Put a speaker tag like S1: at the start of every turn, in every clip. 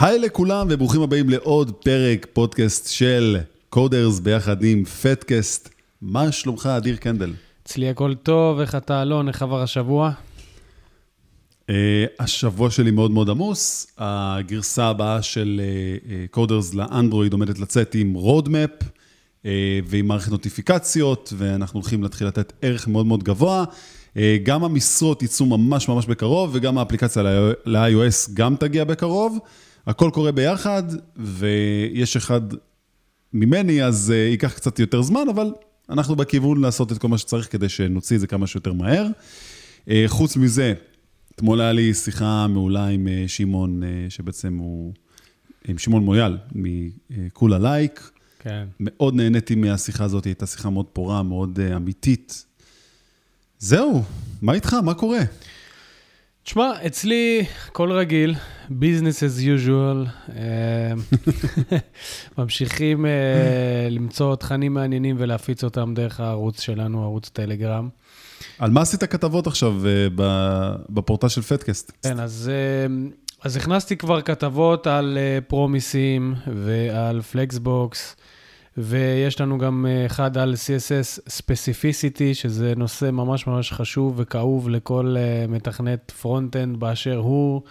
S1: היי לכולם וברוכים הבאים לעוד פרק פודקאסט של Coders ביחד עם פטקאסט. מה שלומך, אדיר קנדל?
S2: אצלי הכל טוב, איך אתה, אלון? איך עבר השבוע?
S1: Uh, השבוע שלי מאוד מאוד עמוס. הגרסה הבאה של Coders uh, uh, לאנדרואיד עומדת לצאת עם roadmap uh, ועם מערכת נוטיפיקציות, ואנחנו הולכים להתחיל לתת ערך מאוד מאוד גבוה. Uh, גם המשרות יצאו ממש ממש בקרוב, וגם האפליקציה ל-iOS גם תגיע בקרוב. הכל קורה ביחד, ויש אחד ממני, אז uh, ייקח קצת יותר זמן, אבל אנחנו בכיוון לעשות את כל מה שצריך כדי שנוציא את זה כמה שיותר מהר. Uh, חוץ מזה, אתמול היה לי שיחה מעולה עם uh, שמעון, uh, שבעצם הוא, עם שמעון מויאל, מכולה לייק.
S2: כן.
S1: מאוד נהניתי מהשיחה הזאת, הייתה שיחה מאוד פורה, מאוד uh, אמיתית. זהו, מה איתך? מה קורה?
S2: תשמע, אצלי הכל רגיל, business as usual. אה, ממשיכים אה, למצוא תכנים מעניינים ולהפיץ אותם דרך הערוץ שלנו, ערוץ טלגרם.
S1: על מה עשית כתבות עכשיו אה, בפורטל של פטקאסט?
S2: כן, אז, אז הכנסתי כבר כתבות על פרומיסים ועל פלקסבוקס. ויש לנו גם אחד על CSS specificity, שזה נושא ממש ממש חשוב וכאוב לכל מתכנת front-end באשר הוא,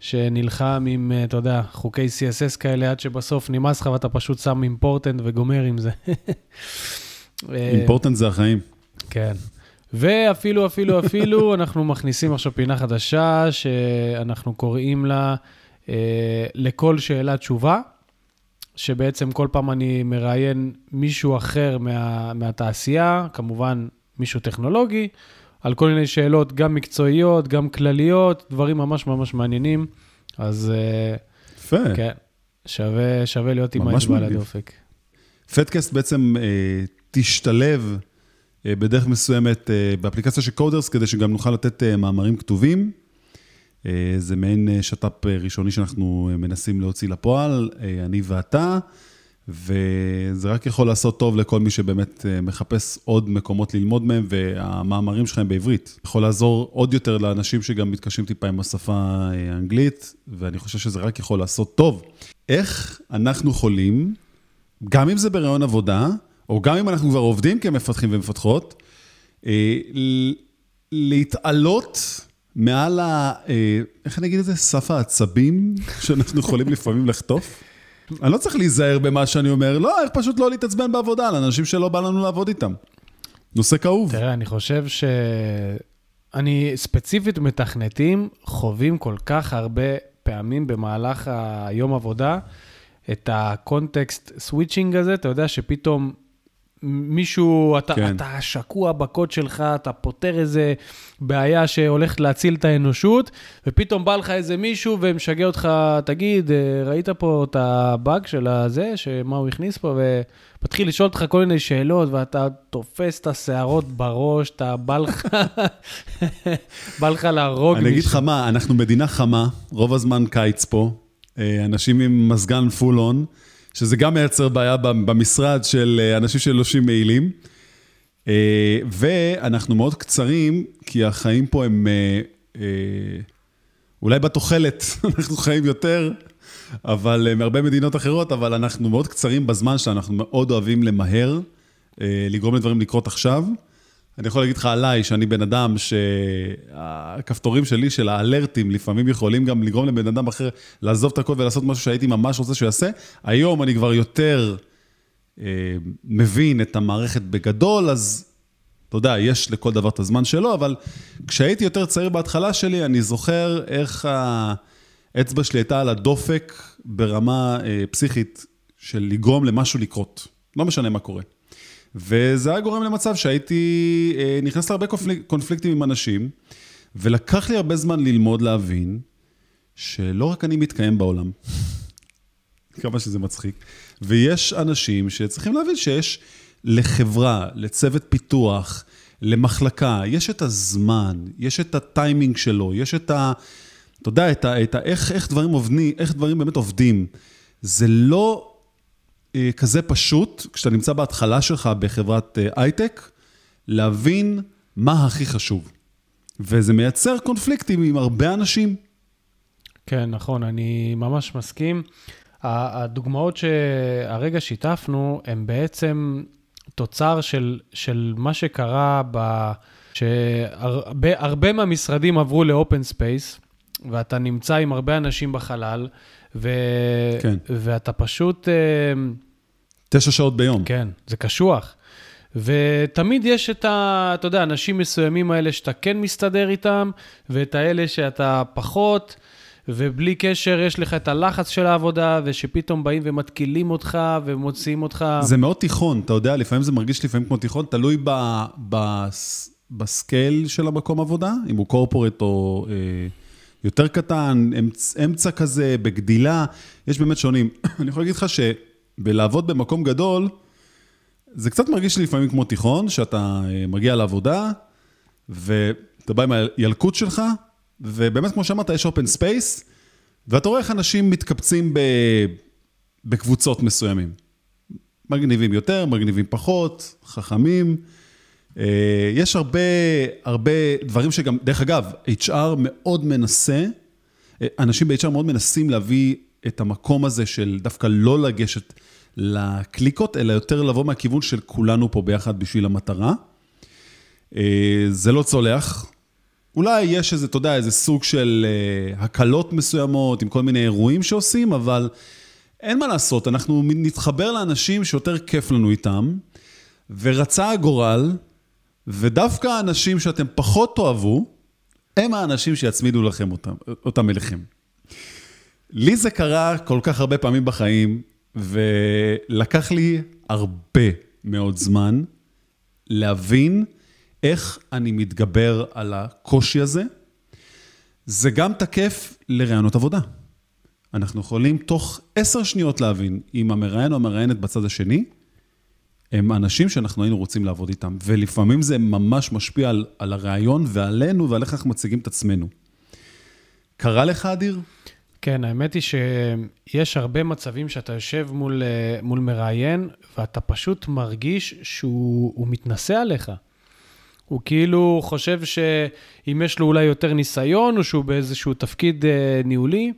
S2: שנלחם עם, אתה יודע, חוקי CSS כאלה, עד שבסוף נמאס לך ואתה פשוט שם important וגומר עם זה.
S1: important זה החיים.
S2: כן. ואפילו, אפילו, אפילו, אנחנו מכניסים עכשיו פינה חדשה, שאנחנו קוראים לה לכל שאלה תשובה. שבעצם כל פעם אני מראיין מישהו אחר מה, מהתעשייה, כמובן מישהו טכנולוגי, על כל מיני שאלות, גם מקצועיות, גם כלליות, דברים ממש ממש מעניינים. אז...
S1: יפה.
S2: כן, שווה, שווה להיות עם האצבע על הדופק.
S1: פטקאסט בעצם אה, תשתלב אה, בדרך מסוימת אה, באפליקציה של קודרס, כדי שגם נוכל לתת אה, מאמרים כתובים. אה, זה מעין אה, שת"פ אה, ראשוני שאנחנו מנסים להוציא לפועל, אני ואתה, וזה רק יכול לעשות טוב לכל מי שבאמת מחפש עוד מקומות ללמוד מהם, והמאמרים שלכם בעברית. יכול לעזור עוד יותר לאנשים שגם מתקשים טיפה עם השפה האנגלית, ואני חושב שזה רק יכול לעשות טוב. איך אנחנו יכולים, גם אם זה ברעיון עבודה, או גם אם אנחנו כבר עובדים כמפתחים ומפתחות, להתעלות מעל ה... אה, איך אני אגיד את זה? סף העצבים שאנחנו יכולים לפעמים לחטוף? אני לא צריך להיזהר במה שאני אומר, לא, איך פשוט לא להתעצבן בעבודה על אנשים שלא בא לנו לעבוד איתם. נושא כאוב.
S2: תראה, אני חושב ש... אני ספציפית מתכנתים חווים כל כך הרבה פעמים במהלך היום עבודה את ה context switching הזה, אתה יודע שפתאום מישהו, אתה, כן. אתה שקוע בקוד שלך, אתה פותר איזה בעיה שהולכת להציל את האנושות, ופתאום בא לך איזה מישהו ומשגע אותך, תגיד, אה, ראית פה את הבאג של הזה, שמה הוא הכניס פה, ומתחיל לשאול אותך כל מיני שאלות, ואתה תופס את השערות בראש, אתה בא לך, בא לך להרוג
S1: מישהו. אני אגיד לך מה, אנחנו מדינה חמה, רוב הזמן קיץ פה, אה, אנשים עם מזגן פול און. שזה גם מייצר בעיה במשרד של אה, אנשים שלושים מעילים. אה, ואנחנו מאוד קצרים, כי החיים פה הם אה, אולי בתוחלת, אנחנו חיים יותר, אבל מהרבה מדינות אחרות, אבל אנחנו מאוד קצרים בזמן שלנו, אנחנו מאוד אוהבים למהר, לגרום לדברים לקרות עכשיו. אני יכול להגיד לך עליי, שאני בן אדם שהכפתורים שלי, של האלרטים, לפעמים יכולים גם לגרום לבן אדם אחר לעזוב את הכל ולעשות משהו שהייתי ממש רוצה שהוא יעשה. היום אני כבר יותר אה, מבין את המערכת בגדול, אז אתה יודע, יש לכל דבר את הזמן שלו, אבל כשהייתי יותר צעיר בהתחלה שלי, אני זוכר איך האצבע שלי הייתה על הדופק ברמה אה, פסיכית של לגרום למשהו לקרות. לא משנה מה קורה. וזה היה גורם למצב שהייתי אה, נכנס להרבה קונפליק, קונפליקטים עם אנשים, ולקח לי הרבה זמן ללמוד להבין שלא רק אני מתקיים בעולם, כמה שזה מצחיק, ויש אנשים שצריכים להבין שיש לחברה, לצוות פיתוח, למחלקה, יש את הזמן, יש את הטיימינג שלו, יש את ה... אתה יודע, את ה, את ה, איך, איך, דברים עובדים, איך דברים באמת עובדים. זה לא כזה פשוט, כשאתה נמצא בהתחלה שלך בחברת אה, הייטק, להבין מה הכי חשוב. וזה מייצר קונפליקטים עם הרבה אנשים.
S2: כן, נכון, אני ממש מסכים. הדוגמאות שהרגע שיתפנו, הן בעצם תוצר של, של מה שקרה ב... שהרבה מהמשרדים עברו ל open space, ואתה נמצא עם הרבה אנשים בחלל, ו...
S1: כן.
S2: ואתה פשוט... אה,
S1: תשע שעות ביום.
S2: כן, זה קשוח. ותמיד יש את ה... אתה יודע, אנשים מסוימים האלה שאתה כן מסתדר איתם, ואת האלה שאתה פחות, ובלי קשר יש לך את הלחץ של העבודה, ושפתאום באים ומתקילים אותך ומוציאים אותך.
S1: זה מאוד תיכון, אתה יודע, לפעמים זה מרגיש לפעמים כמו תיכון, תלוי ב, ב, בסקייל של המקום עבודה, אם הוא קורפורט או אה, יותר קטן, אמצ, אמצע כזה, בגדילה, יש באמת שונים. אני יכול להגיד לך שבלעבוד במקום גדול, זה קצת מרגיש לי לפעמים כמו תיכון, שאתה אה, מגיע לעבודה, ואתה בא עם הילקוט שלך, ובאמת, כמו שאמרת, יש open space, ואתה רואה איך אנשים מתקבצים ב... בקבוצות מסוימים. מגניבים יותר, מגניבים פחות, חכמים. אה, יש הרבה, הרבה דברים שגם, דרך אגב, HR מאוד מנסה, אה, אנשים ב-HR מאוד מנסים להביא את המקום הזה של דווקא לא לגשת לקליקות, אלא יותר לבוא מהכיוון של כולנו פה ביחד בשביל המטרה. אה, זה לא צולח. אולי יש איזה, אתה יודע, איזה סוג של הקלות מסוימות עם כל מיני אירועים שעושים, אבל אין מה לעשות, אנחנו נתחבר לאנשים שיותר כיף לנו איתם, ורצה הגורל, ודווקא האנשים שאתם פחות תאהבו, הם האנשים שיצמידו לכם אותם, אותם אליכם. לי זה קרה כל כך הרבה פעמים בחיים, ולקח לי הרבה מאוד זמן להבין איך אני מתגבר על הקושי הזה. זה גם תקף לרעיונות עבודה. אנחנו יכולים תוך עשר שניות להבין אם המראיין או המראיינת בצד השני, הם אנשים שאנחנו היינו רוצים לעבוד איתם, ולפעמים זה ממש משפיע על, על הרעיון ועלינו ועל איך אנחנו מציגים את עצמנו. קרה לך, אדיר?
S2: כן, האמת היא שיש הרבה מצבים שאתה יושב מול, מול מראיין, ואתה פשוט מרגיש שהוא מתנשא עליך. הוא כאילו חושב שאם יש לו אולי יותר ניסיון, או שהוא באיזשהו תפקיד אה, ניהולי,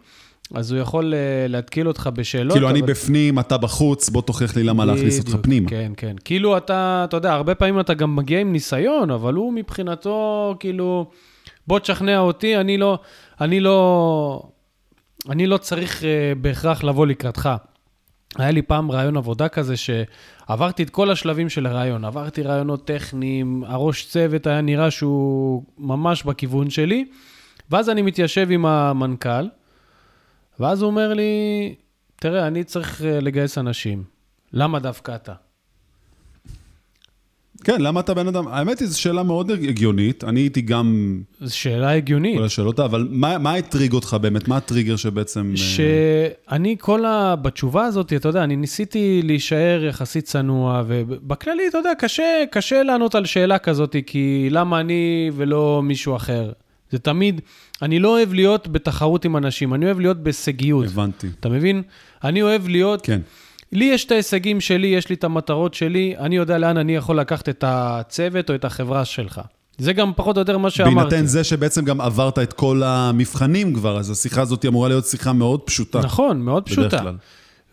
S2: אז הוא יכול uh, להתקיל אותך בשאלות.
S1: כאילו, אבל... אני בפנים, אתה בחוץ, בוא תוכיח לי למה להכניס אותך פנימה.
S2: כן, כן. כאילו, אתה, אתה יודע, הרבה פעמים אתה גם מגיע עם ניסיון, אבל הוא מבחינתו, כאילו, בוא תשכנע אותי, אני לא, אני לא, אני לא צריך uh, בהכרח לבוא לקראתך. היה לי פעם רעיון עבודה כזה, שעברתי את כל השלבים של הרעיון. עברתי רעיונות טכניים, הראש צוות היה נראה שהוא ממש בכיוון שלי, ואז אני מתיישב עם המנכ"ל, ואז הוא אומר לי, תראה, אני צריך אה, לגייס אנשים. למה דווקא אתה?
S1: כן, למה אתה בן אדם? האמת היא, זו שאלה מאוד הגיונית. אני הייתי גם...
S2: זו שאלה הגיונית.
S1: כל השאלות, אבל מה, מה הטריג אותך באמת? מה הטריגר שבעצם... אה,
S2: שאני כל ה... בתשובה הזאת, אתה יודע, אני ניסיתי להישאר יחסית צנוע, ובכללי, אתה יודע, קשה, קשה לענות על שאלה כזאת, כי למה אני ולא מישהו אחר? זה תמיד, אני לא אוהב להיות בתחרות עם אנשים, אני אוהב להיות בהישגיות.
S1: הבנתי.
S2: אתה מבין? אני אוהב להיות...
S1: כן.
S2: לי יש את ההישגים שלי, יש לי את המטרות שלי, אני יודע לאן אני יכול לקחת את הצוות או את החברה שלך. זה גם פחות או יותר מה שאמרתי.
S1: בהינתן זה שבעצם גם עברת את כל המבחנים כבר, אז השיחה הזאת אמורה להיות שיחה מאוד פשוטה.
S2: נכון, מאוד פשוטה. בדרך כלל.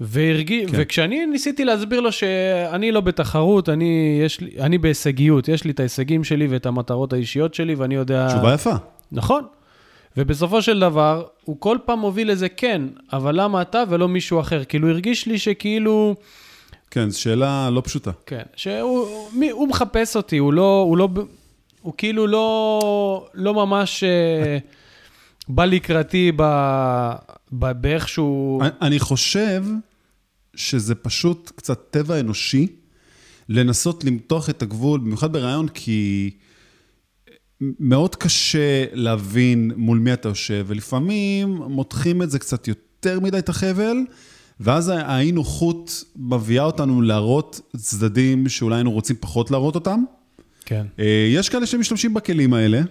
S2: והרגיע, כן. וכשאני ניסיתי להסביר לו שאני לא בתחרות, אני, יש לי, אני בהישגיות, יש לי את ההישגים שלי ואת המטרות האישיות שלי, ואני יודע...
S1: תשובה יפה.
S2: נכון. ובסופו של דבר, הוא כל פעם מוביל לזה כן, אבל למה אתה ולא מישהו אחר? כאילו, הרגיש לי שכאילו...
S1: כן, זו שאלה לא פשוטה.
S2: כן, שהוא מי, הוא מחפש אותי, הוא לא, הוא לא, הוא כאילו לא, לא ממש אה, בא לקראתי באיך שהוא...
S1: אני חושב שזה פשוט קצת טבע אנושי לנסות למתוח את הגבול, במיוחד ברעיון, כי... מאוד קשה להבין מול מי אתה יושב, ולפעמים מותחים את זה קצת יותר מדי את החבל, ואז האי-נוחות מביאה אותנו להראות צדדים שאולי היינו רוצים פחות להראות אותם.
S2: כן.
S1: אה, יש כאלה שמשתמשים בכלים האלה.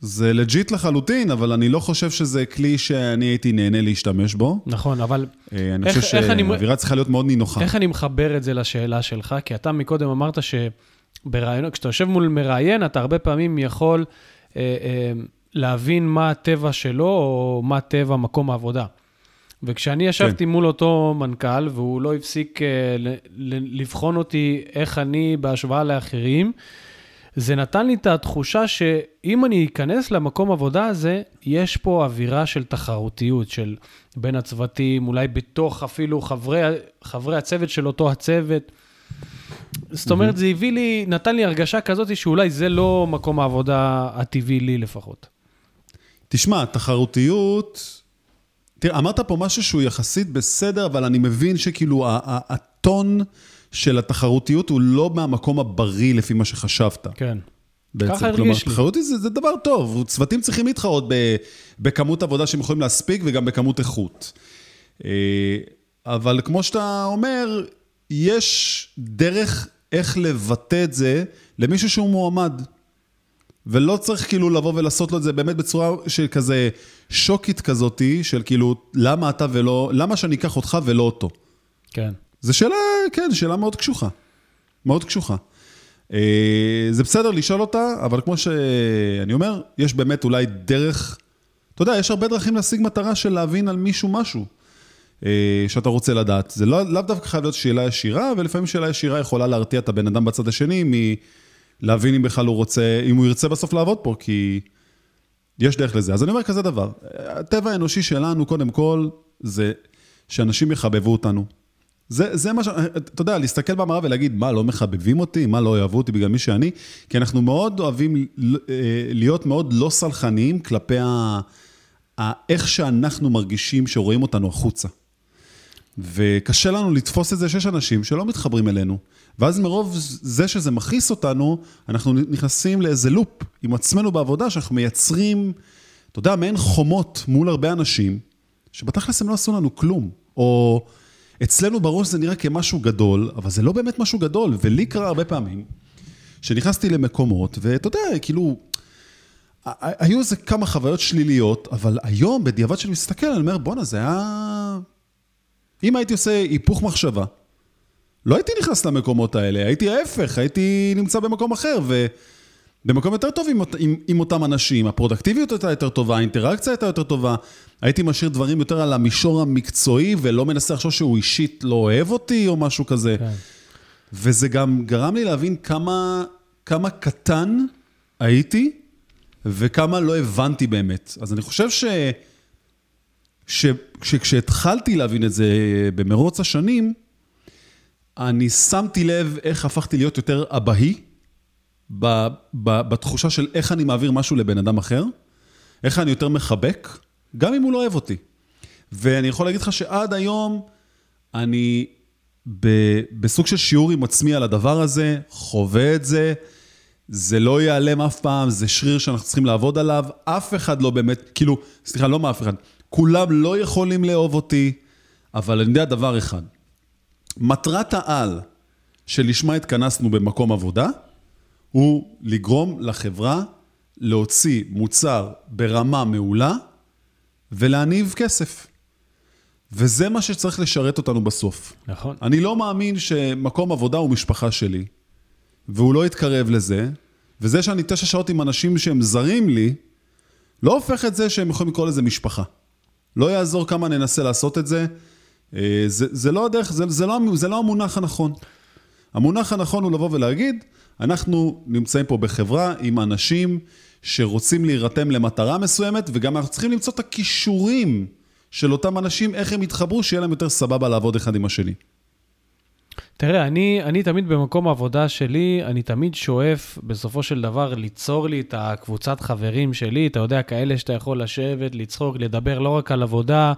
S1: זה לג'יט לחלוטין, אבל אני לא חושב שזה כלי שאני הייתי נהנה להשתמש בו.
S2: נכון, אבל...
S1: אה, אני איך, חושב שהאווירה צריכה להיות מאוד נינוחה.
S2: איך אני מחבר את זה לשאלה שלך? כי אתה מקודם אמרת ש... ברעיונות, כשאתה יושב מול מראיין, אתה הרבה פעמים יכול, אה, אה, להבין מה הטבע שלו, או מה טבע מקום העבודה. וכשאני ישבתי כן. מול אותו מנכ"ל, והוא לא הפסיק אה, לבחון אותי איך אני בהשוואה לאחרים, זה נתן לי את התחושה שאם אני אכנס למקום עבודה הזה, יש פה אווירה של תחרותיות, של בין הצוותים, אולי בתוך אפילו חברי, חברי הצוות של אותו הצוות. זאת אומרת, זה הביא לי, נתן לי הרגשה כזאת שאולי זה לא מקום העבודה הטבעי לי לפחות.
S1: תשמע, תחרותיות, תראה, אמרת פה משהו שהוא יחסית בסדר, אבל אני מבין שכאילו הטון של התחרותיות הוא לא מהמקום הבריא לפי מה שחשבת.
S2: כן.
S1: בעצם. ככה הרגיש לי. תחרותיות זה, זה דבר טוב, צוותים צריכים להתחרות ב, בכמות עבודה שהם יכולים להספיק וגם בכמות איכות. אה, אבל כמו שאתה אומר, יש דרך איך לבטא את זה למישהו שהוא מועמד. ולא צריך כאילו לבוא ולעשות לו את זה באמת בצורה של כזה שוקית כזאתי, של כאילו, למה אתה ולא, למה שאני אקח אותך ולא אותו?
S2: כן.
S1: זו שאלה, כן, שאלה מאוד קשוחה. מאוד קשוחה. אה, זה בסדר לשאול אותה, אבל כמו שאני אומר, יש באמת אולי דרך, אתה יודע, יש הרבה דרכים להשיג מטרה של להבין על מישהו משהו שאתה רוצה לדעת. זה לא, לאו דווקא חייב להיות שאלה ישירה, ולפעמים שאלה ישירה יכולה להרתיע את הבן אדם בצד השני מלהבין אם בכלל הוא רוצה, אם הוא ירצה בסוף לעבוד פה, כי יש דרך לזה. אז אני אומר כזה דבר, הטבע האנושי שלנו, קודם כל, זה שאנשים יחבבו אותנו. זה, זה מה ש... אתה יודע, להסתכל במראה ולהגיד, מה, לא מחבבים אותי? מה, לא יאהבו אותי בגלל מי שאני? כי אנחנו מאוד אוהבים אה, להיות מאוד לא סלחניים כלפי ה... ה... איך שאנחנו מרגישים שרואים אותנו החוצה. וקשה לנו לתפוס את זה שיש אנשים שלא מתחברים אלינו. ואז מרוב זה שזה מכעיס אותנו, אנחנו נכנסים לאיזה לופ עם עצמנו בעבודה, שאנחנו מייצרים, אתה יודע, מעין חומות מול הרבה אנשים, שבתכלס הם לא עשו לנו כלום. או אצלנו בראש זה נראה כמשהו גדול, אבל זה לא באמת משהו גדול, ולי קרה הרבה פעמים, שנכנסתי למקומות, ואתה יודע, כאילו, היו איזה כמה חוויות שליליות, אבל היום, בדיעבד שאני מסתכל, אני אומר, בואנה, זה היה... אם הייתי עושה היפוך מחשבה, לא הייתי נכנס למקומות האלה, הייתי ההפך, הייתי נמצא במקום אחר, ובמקום יותר טוב עם, עם, עם אותם אנשים, הפרודקטיביות הייתה יותר טובה, האינטראקציה הייתה יותר טובה, הייתי משאיר דברים יותר על המישור המקצועי, ולא מנסה לחשוב שהוא אישית לא אוהב אותי או משהו כזה. כן. וזה גם גרם לי להבין כמה, כמה קטן הייתי, וכמה לא הבנתי באמת. אז אני חושב ש... שכשהתחלתי להבין את זה במרוץ השנים, אני שמתי לב איך הפכתי להיות יותר אבהי, בתחושה של איך אני מעביר משהו לבן אדם אחר, איך אני יותר מחבק, גם אם הוא לא אוהב אותי. ואני יכול להגיד לך שעד היום אני בסוג של שיעור עם עצמי על הדבר הזה, חווה את זה, זה לא ייעלם אף פעם, זה שריר שאנחנו צריכים לעבוד עליו, אף אחד לא באמת, כאילו, סליחה, לא מאף אחד, כולם לא יכולים לאהוב אותי, אבל אני יודע דבר אחד, מטרת העל שלשמה התכנסנו במקום עבודה, הוא לגרום לחברה להוציא מוצר ברמה מעולה ולהניב כסף. וזה מה שצריך לשרת אותנו בסוף.
S2: נכון.
S1: אני לא מאמין שמקום עבודה הוא משפחה שלי, והוא לא יתקרב לזה, וזה שאני תשע שעות עם אנשים שהם זרים לי, לא הופך את זה שהם יכולים לקרוא לזה משפחה. לא יעזור כמה ננסה לעשות את זה, אה, זה, זה לא הדרך, זה, זה, לא, זה לא המונח הנכון. המונח הנכון הוא לבוא ולהגיד, אנחנו נמצאים פה בחברה עם אנשים שרוצים להירתם למטרה מסוימת, וגם אנחנו צריכים למצוא את הכישורים של אותם אנשים, איך הם יתחברו, שיהיה להם יותר סבבה לעבוד אחד עם השני.
S2: תראה, אני, אני תמיד במקום העבודה שלי, אני תמיד שואף בסופו של דבר ליצור לי את הקבוצת חברים שלי, אתה יודע, כאלה שאתה יכול לשבת, לצחוק, לדבר לא רק על עבודה,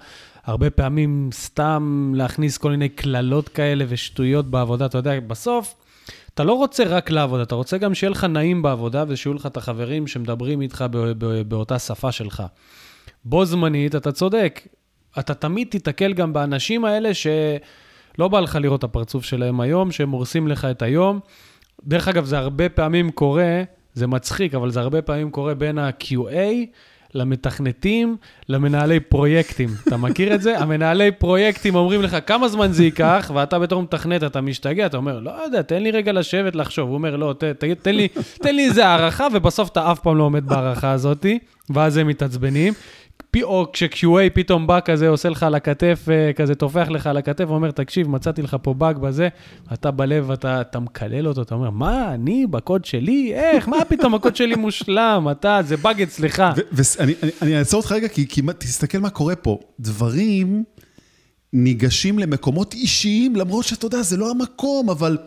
S2: הרבה פעמים סתם להכניס כל מיני קללות כאלה ושטויות בעבודה, אתה יודע, בסוף אתה לא רוצה רק לעבוד, אתה רוצה גם שיהיה לך נעים בעבודה ושיהיו לך את החברים שמדברים איתך באותה שפה שלך. בו זמנית, אתה צודק, אתה תמיד תיתקל גם באנשים האלה שלא בא לך לראות את הפרצוף שלהם היום, שהם הורסים לך את היום. דרך אגב, זה הרבה פעמים קורה, זה מצחיק, אבל זה הרבה פעמים קורה בין ה-QA למתכנתים, למנהלי פרויקטים. אתה מכיר את זה? המנהלי פרויקטים אומרים לך כמה זמן זה ייקח, ואתה בתור מתכנת, אתה משתגע, אתה אומר, לא יודע, תן לי רגע לשבת לחשוב. הוא אומר, לא, ת, תגיד, תן לי, תן לי איזה הערכה, ובסוף אתה אף פעם לא עומד בהערכה הזאת, ואז הם מתעצבנים. או כש-QA פתאום בא כזה, עושה לך על הכתף, אה, כזה טופח לך על הכתף, ואומר, תקשיב, מצאתי לך פה באג בזה, אתה בלב, אתה, אתה מקלל אותו, אתה אומר, מה, אני בקוד שלי? איך? מה פתאום הקוד שלי מושלם? אתה, זה באג אצלך.
S1: ואני אני, אני אעצור אותך רגע, כי, כי תסתכל מה קורה פה. דברים ניגשים למקומות אישיים, למרות שאתה יודע, זה לא המקום, אבל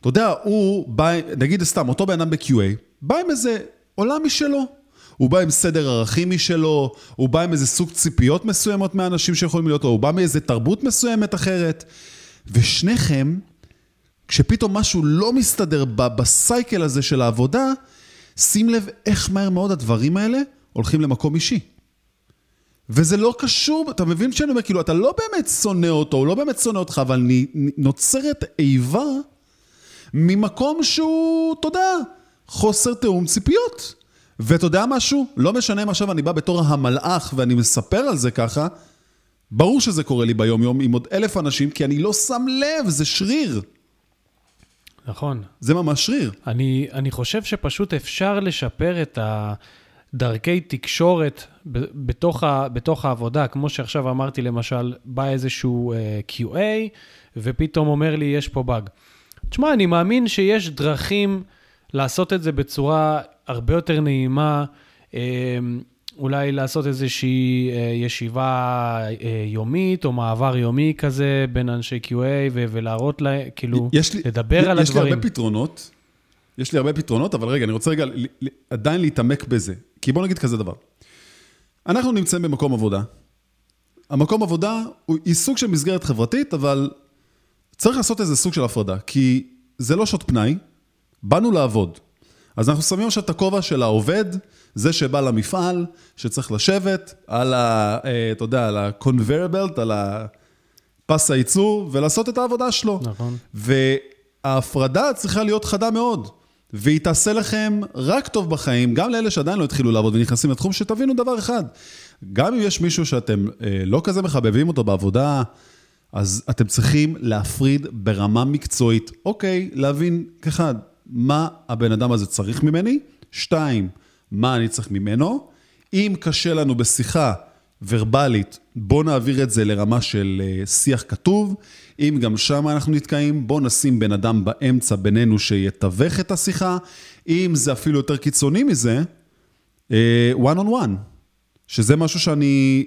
S1: אתה יודע, הוא בא, נגיד סתם, אותו בן אדם ב-QA, בא עם איזה עולם משלו. הוא בא עם סדר ערכים משלו, הוא בא עם איזה סוג ציפיות מסוימות מהאנשים שיכולים להיות לו, הוא בא מאיזה תרבות מסוימת אחרת. ושניכם, כשפתאום משהו לא מסתדר בסייקל הזה של העבודה, שים לב איך מהר מאוד הדברים האלה הולכים למקום אישי. וזה לא קשור, אתה מבין שאני אומר, כאילו, אתה לא באמת שונא אותו, הוא לא באמת שונא אותך, אבל נוצרת איבה ממקום שהוא, אתה יודע, חוסר תיאום ציפיות. ואתה יודע משהו? לא משנה אם עכשיו אני בא בתור המלאך ואני מספר על זה ככה, ברור שזה קורה לי ביום-יום עם עוד אלף אנשים, כי אני לא שם לב, זה שריר.
S2: נכון.
S1: זה ממש שריר.
S2: אני, אני חושב שפשוט אפשר לשפר את הדרכי תקשורת ב- בתוך, ה, בתוך העבודה, כמו שעכשיו אמרתי, למשל, בא איזשהו uh, QA, ופתאום אומר לי, יש פה באג. תשמע, אני מאמין שיש דרכים לעשות את זה בצורה הרבה יותר נעימה, אה, אולי לעשות איזושהי אה, ישיבה אה, יומית או מעבר יומי כזה בין אנשי QA ו- ולהראות להם, כאילו,
S1: יש לי,
S2: לדבר על
S1: יש
S2: הדברים.
S1: לי הרבה פתרונות, יש לי הרבה פתרונות, אבל רגע, אני רוצה רגע עדיין להתעמק בזה. כי בוא נגיד כזה דבר. אנחנו נמצאים במקום עבודה. המקום עבודה הוא סוג של מסגרת חברתית, אבל צריך לעשות איזה סוג של הפרדה, כי זה לא שעות פנאי, באנו לעבוד. אז אנחנו שמים עכשיו את הכובע של העובד, זה שבא למפעל, שצריך לשבת על ה... אה, אתה יודע, על ה-conveyor belt, על הפס הייצור, ולעשות את העבודה שלו.
S2: נכון.
S1: וההפרדה צריכה להיות חדה מאוד, והיא תעשה לכם רק טוב בחיים, גם לאלה שעדיין לא התחילו לעבוד ונכנסים לתחום, שתבינו דבר אחד, גם אם יש מישהו שאתם אה, לא כזה מחבבים אותו בעבודה, אז אתם צריכים להפריד ברמה מקצועית. אוקיי, להבין, אחד, מה הבן אדם הזה צריך ממני, שתיים, מה אני צריך ממנו. אם קשה לנו בשיחה ורבלית, בואו נעביר את זה לרמה של אה, שיח כתוב. אם גם שם אנחנו נתקעים, בואו נשים בן אדם באמצע בינינו שיתווך את השיחה. אם זה אפילו יותר קיצוני מזה, אה, one on one, שזה משהו שאני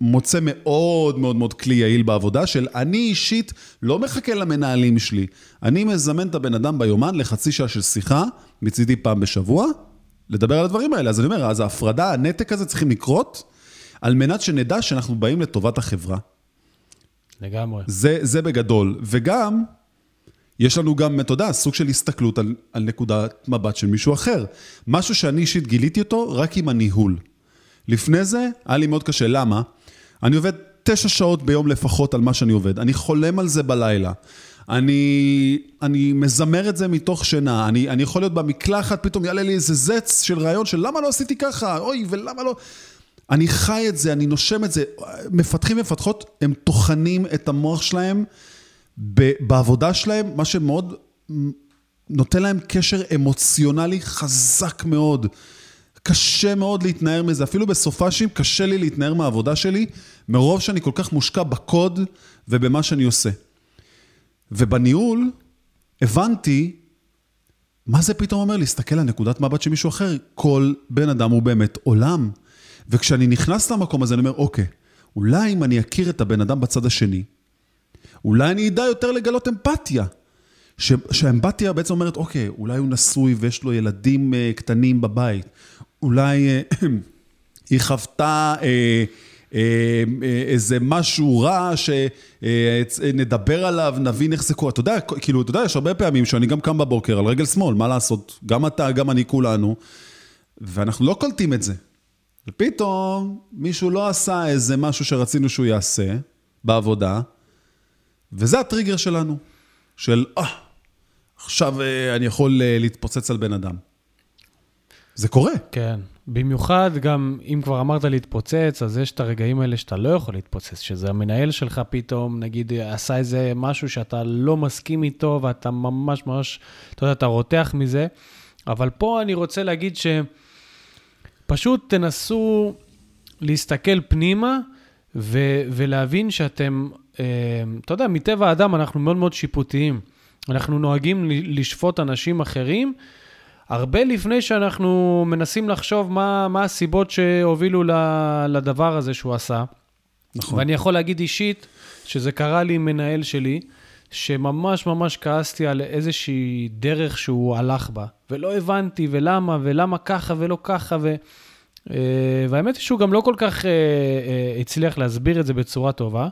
S1: מוצא מאוד מאוד מאוד כלי יעיל בעבודה, של אני אישית לא מחכה למנהלים שלי. אני מזמן את הבן אדם ביומן לחצי שעה של שיחה, מצידי פעם בשבוע, לדבר על הדברים האלה. אז אני אומר, אז ההפרדה, הנתק הזה צריכים לקרות, על מנת שנדע שאנחנו באים לטובת החברה.
S2: לגמרי.
S1: זה, זה בגדול. וגם, יש לנו גם, אתה יודע, סוג של הסתכלות על, על נקודת מבט של מישהו אחר. משהו שאני אישית גיליתי אותו רק עם הניהול. לפני זה, היה לי מאוד קשה. למה? אני עובד תשע שעות ביום לפחות על מה שאני עובד. אני חולם על זה בלילה. אני, אני מזמר את זה מתוך שינה. אני, אני יכול להיות במקלחת, פתאום יעלה לי איזה זץ של רעיון של למה לא עשיתי ככה? אוי, ולמה לא... אני חי את זה, אני נושם את זה. מפתחים ומפתחות, הם טוחנים את המוח שלהם ב- בעבודה שלהם, מה שמאוד נותן להם קשר אמוציונלי חזק מאוד. קשה מאוד להתנער מזה, אפילו בסופאשים קשה לי להתנער מהעבודה שלי, מרוב שאני כל כך מושקע בקוד ובמה שאני עושה. ובניהול הבנתי מה זה פתאום אומר להסתכל על נקודת מבט של מישהו אחר. כל בן אדם הוא באמת עולם. וכשאני נכנס למקום הזה, אני אומר, אוקיי, אולי אם אני אכיר את הבן אדם בצד השני, אולי אני אדע יותר לגלות אמפתיה. ש- שהאמפתיה בעצם אומרת, אוקיי, אולי הוא נשוי ויש לו ילדים אה, קטנים בבית. אולי אה, היא חוותה אה, אה, איזה משהו רע שנדבר עליו, נבין איך זה קורה. אתה יודע, כאילו, אתה יודע, יש הרבה פעמים שאני גם קם בבוקר על רגל שמאל, מה לעשות? גם אתה, גם אני, כולנו, ואנחנו לא קולטים את זה. ופתאום מישהו לא עשה איזה משהו שרצינו שהוא יעשה בעבודה, וזה הטריגר שלנו, של, אה, עכשיו אה, אני יכול להתפוצץ על בן אדם. זה קורה.
S2: כן. במיוחד גם, אם כבר אמרת להתפוצץ, אז יש את הרגעים האלה שאתה לא יכול להתפוצץ, שזה המנהל שלך פתאום, נגיד, עשה איזה משהו שאתה לא מסכים איתו, ואתה ממש ממש, אתה יודע, אתה רותח מזה. אבל פה אני רוצה להגיד שפשוט תנסו להסתכל פנימה ו- ולהבין שאתם, אה, אתה יודע, מטבע האדם אנחנו מאוד מאוד שיפוטיים. אנחנו נוהגים לשפוט אנשים אחרים. הרבה לפני שאנחנו מנסים לחשוב מה, מה הסיבות שהובילו לדבר הזה שהוא עשה. נכון. ואני יכול להגיד אישית, שזה קרה לי עם מנהל שלי, שממש ממש כעסתי על איזושהי דרך שהוא הלך בה, ולא הבנתי ולמה, ולמה ככה ולא ככה, ו... אה, והאמת היא שהוא גם לא כל כך uh, uh, הצליח להסביר את זה בצורה טובה.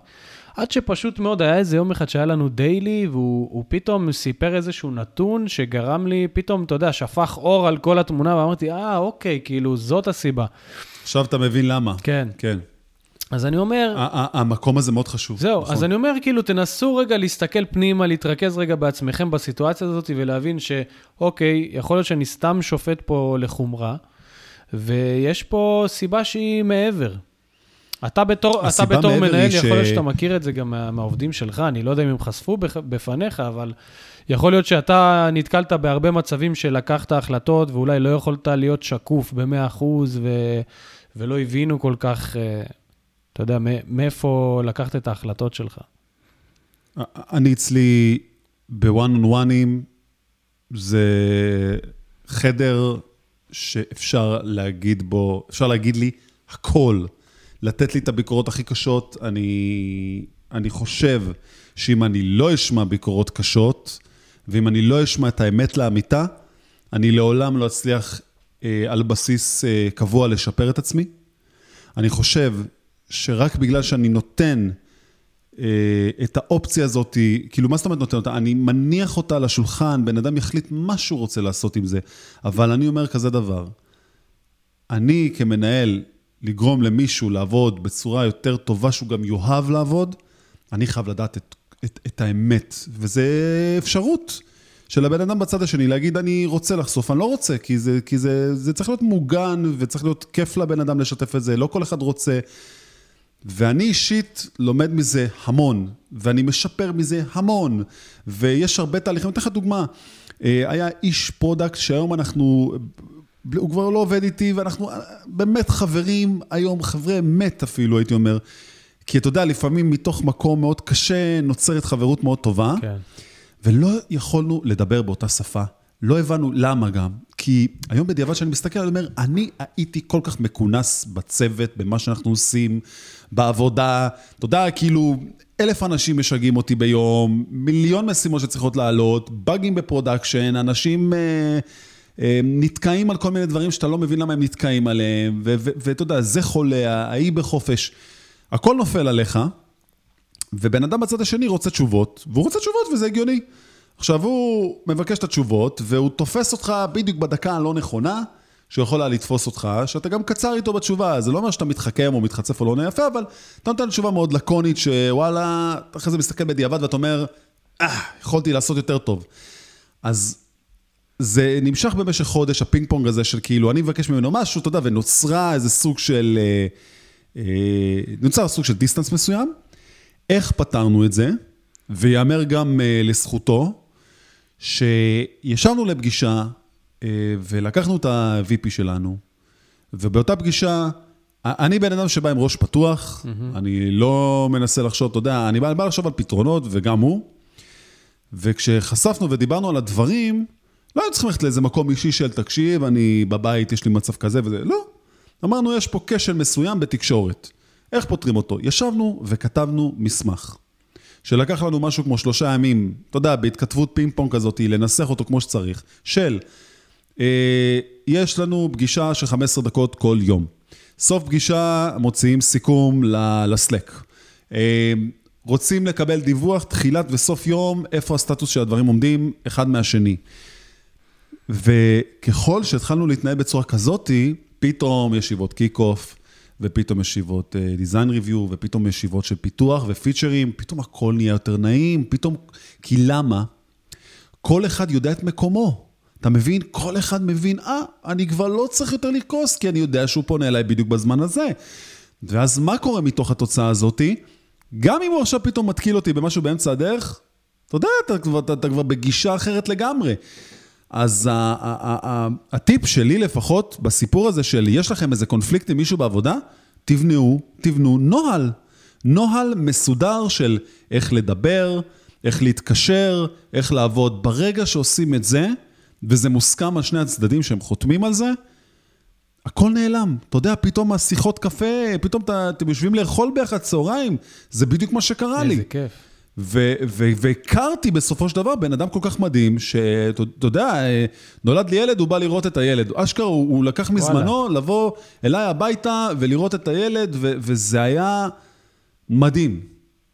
S2: עד שפשוט מאוד היה איזה יום אחד שהיה לנו דיילי, והוא פתאום סיפר איזשהו נתון שגרם לי, פתאום, אתה יודע, שפך אור על כל התמונה, ואמרתי, אה, אוקיי, כאילו, זאת הסיבה.
S1: עכשיו אתה מבין למה.
S2: כן.
S1: כן.
S2: אז אני אומר...
S1: המקום הזה מאוד חשוב.
S2: זהו, נכון. אז אני אומר, כאילו, תנסו רגע להסתכל פנימה, להתרכז רגע בעצמכם בסיטואציה הזאת, ולהבין שאוקיי, יכול להיות שאני סתם שופט פה לחומרה, ויש פה סיבה שהיא מעבר. אתה בתור, אתה בתור מנהל, ש... יכול להיות שאתה מכיר את זה גם מה, מהעובדים שלך, אני לא יודע אם הם חשפו בפניך, אבל יכול להיות שאתה נתקלת בהרבה מצבים שלקחת החלטות ואולי לא יכולת להיות שקוף ב-100% ו... ולא הבינו כל כך, אה, אתה יודע, מאיפה לקחת את ההחלטות שלך.
S1: אני אצלי בוואן און וואנים, זה חדר שאפשר להגיד בו, אפשר להגיד לי הכל. לתת לי את הביקורות הכי קשות. אני, אני חושב שאם אני לא אשמע ביקורות קשות, ואם אני לא אשמע את האמת לאמיתה, אני לעולם לא אצליח אה, על בסיס אה, קבוע לשפר את עצמי. אני חושב שרק בגלל שאני נותן אה, את האופציה הזאת, כאילו, מה זאת אומרת נותן אותה? אני מניח אותה על השולחן, בן אדם יחליט מה שהוא רוצה לעשות עם זה, אבל אני אומר כזה דבר, אני כמנהל לגרום למישהו לעבוד בצורה יותר טובה, שהוא גם יאהב לעבוד, אני חייב לדעת את, את, את האמת, וזו אפשרות של הבן אדם בצד השני להגיד, אני רוצה לחשוף, אני לא רוצה, כי זה, כי זה, זה צריך להיות מוגן וצריך להיות כיף לבן אדם לשתף את זה, לא כל אחד רוצה. ואני אישית לומד מזה המון, ואני משפר מזה המון, ויש הרבה תהליכים. אני אתן לך דוגמה, אה, היה איש product שהיום אנחנו הוא כבר לא עובד איתי, ואנחנו אה, באמת חברים היום, חברי אמת אפילו, הייתי אומר. כי אתה יודע, לפעמים מתוך מקום מאוד קשה נוצרת חברות מאוד טובה, כן. ולא יכולנו לדבר באותה שפה. לא הבנו למה גם. כי היום בדיעבד שאני מסתכל, אני אומר, אני הייתי כל כך מכונס בצוות, במה שאנחנו עושים, בעבודה. אתה יודע, כאילו, אלף אנשים משגעים אותי ביום, מיליון משימות שצריכות לעלות, באגים ב production, אנשים... אה, נתקעים על כל מיני דברים שאתה לא מבין למה הם נתקעים עליהם, ואתה יודע, זה חולה, ההיא בחופש. הכל נופל עליך, ובן אדם בצד השני רוצה תשובות, והוא רוצה תשובות וזה הגיוני. עכשיו, הוא מבקש את התשובות, והוא תופס אותך בדיוק בדקה הלא נכונה, שהוא יכול היה לתפוס אותך, שאתה גם קצר איתו בתשובה. זה לא אומר שאתה מתחכם או מתחצף או לא נהיה יפה, אבל אתה נותן תשובה מאוד לקונית, שוואלה, אחרי זה מסתכל בדיעבד ואתה אומר, אה, יכולתי לעשות יותר טוב. אז זה נמשך במשך חודש, הפינג פונג הזה של כאילו, אני מבקש ממנו משהו, אתה יודע, ונוצרה איזה סוג של, אה, אה, נוצר סוג של distance מסוים. איך פתרנו את זה? ויאמר גם אה, לזכותו, שישבנו לפגישה ולקחנו את ה-VP שלנו, ובאותה פגישה, אני בן אדם שבא עם ראש פתוח, mm-hmm. אני לא מנסה לחשוב, אתה יודע, אני בא, בא לחשוב על פתרונות, וגם הוא. וכשחשפנו ודיברנו על הדברים, לא היינו צריכים ללכת לאיזה מקום אישי של תקשיב, אני בבית, יש לי מצב כזה וזה, לא. אמרנו, יש פה כשל מסוים בתקשורת. איך פותרים אותו? ישבנו וכתבנו מסמך. שלקח לנו משהו כמו שלושה ימים, אתה יודע, בהתכתבות פינג פונג כזאת, לנסח אותו כמו שצריך, של אה, יש לנו פגישה של 15 דקות כל יום. סוף פגישה מוציאים סיכום ל Slack. אה, רוצים לקבל דיווח, תחילת וסוף יום, איפה הסטטוס של הדברים עומדים, אחד מהשני. וככל שהתחלנו להתנהל בצורה כזאתי, פתאום ישיבות kick-off, ופתאום ישיבות דיזיין uh, ריוויו, ופתאום ישיבות של פיתוח ופיצ'רים, פתאום הכל נהיה יותר נעים, פתאום... כי למה? כל אחד יודע את מקומו. אתה מבין? כל אחד מבין, אה, אני כבר לא צריך יותר לכעוס, כי אני יודע שהוא פונה אליי בדיוק בזמן הזה. ואז מה קורה מתוך התוצאה הזאתי? גם אם הוא עכשיו פתאום מתקיל אותי במשהו באמצע הדרך, אתה יודע, אתה כבר, אתה, אתה כבר בגישה אחרת לגמרי. אז הטיפ שלי לפחות בסיפור הזה של יש לכם איזה קונפליקט עם מישהו בעבודה, תבנו, תבנו נוהל. נוהל מסודר של איך לדבר, איך להתקשר, איך לעבוד. ברגע שעושים את זה, וזה מוסכם על שני הצדדים שהם חותמים על זה, הכל נעלם. אתה יודע, פתאום השיחות קפה, פתאום אתם יושבים לאכול ביחד צהריים, זה בדיוק מה שקרה לי.
S2: איזה כיף.
S1: והכרתי בסופו של דבר בן אדם כל כך מדהים, שאתה אתה יודע, נולד לי ילד, הוא בא לראות את הילד. אשכרה, הוא, הוא לקח מזמנו לבוא אליי הביתה ולראות את הילד, ו- וזה היה מדהים.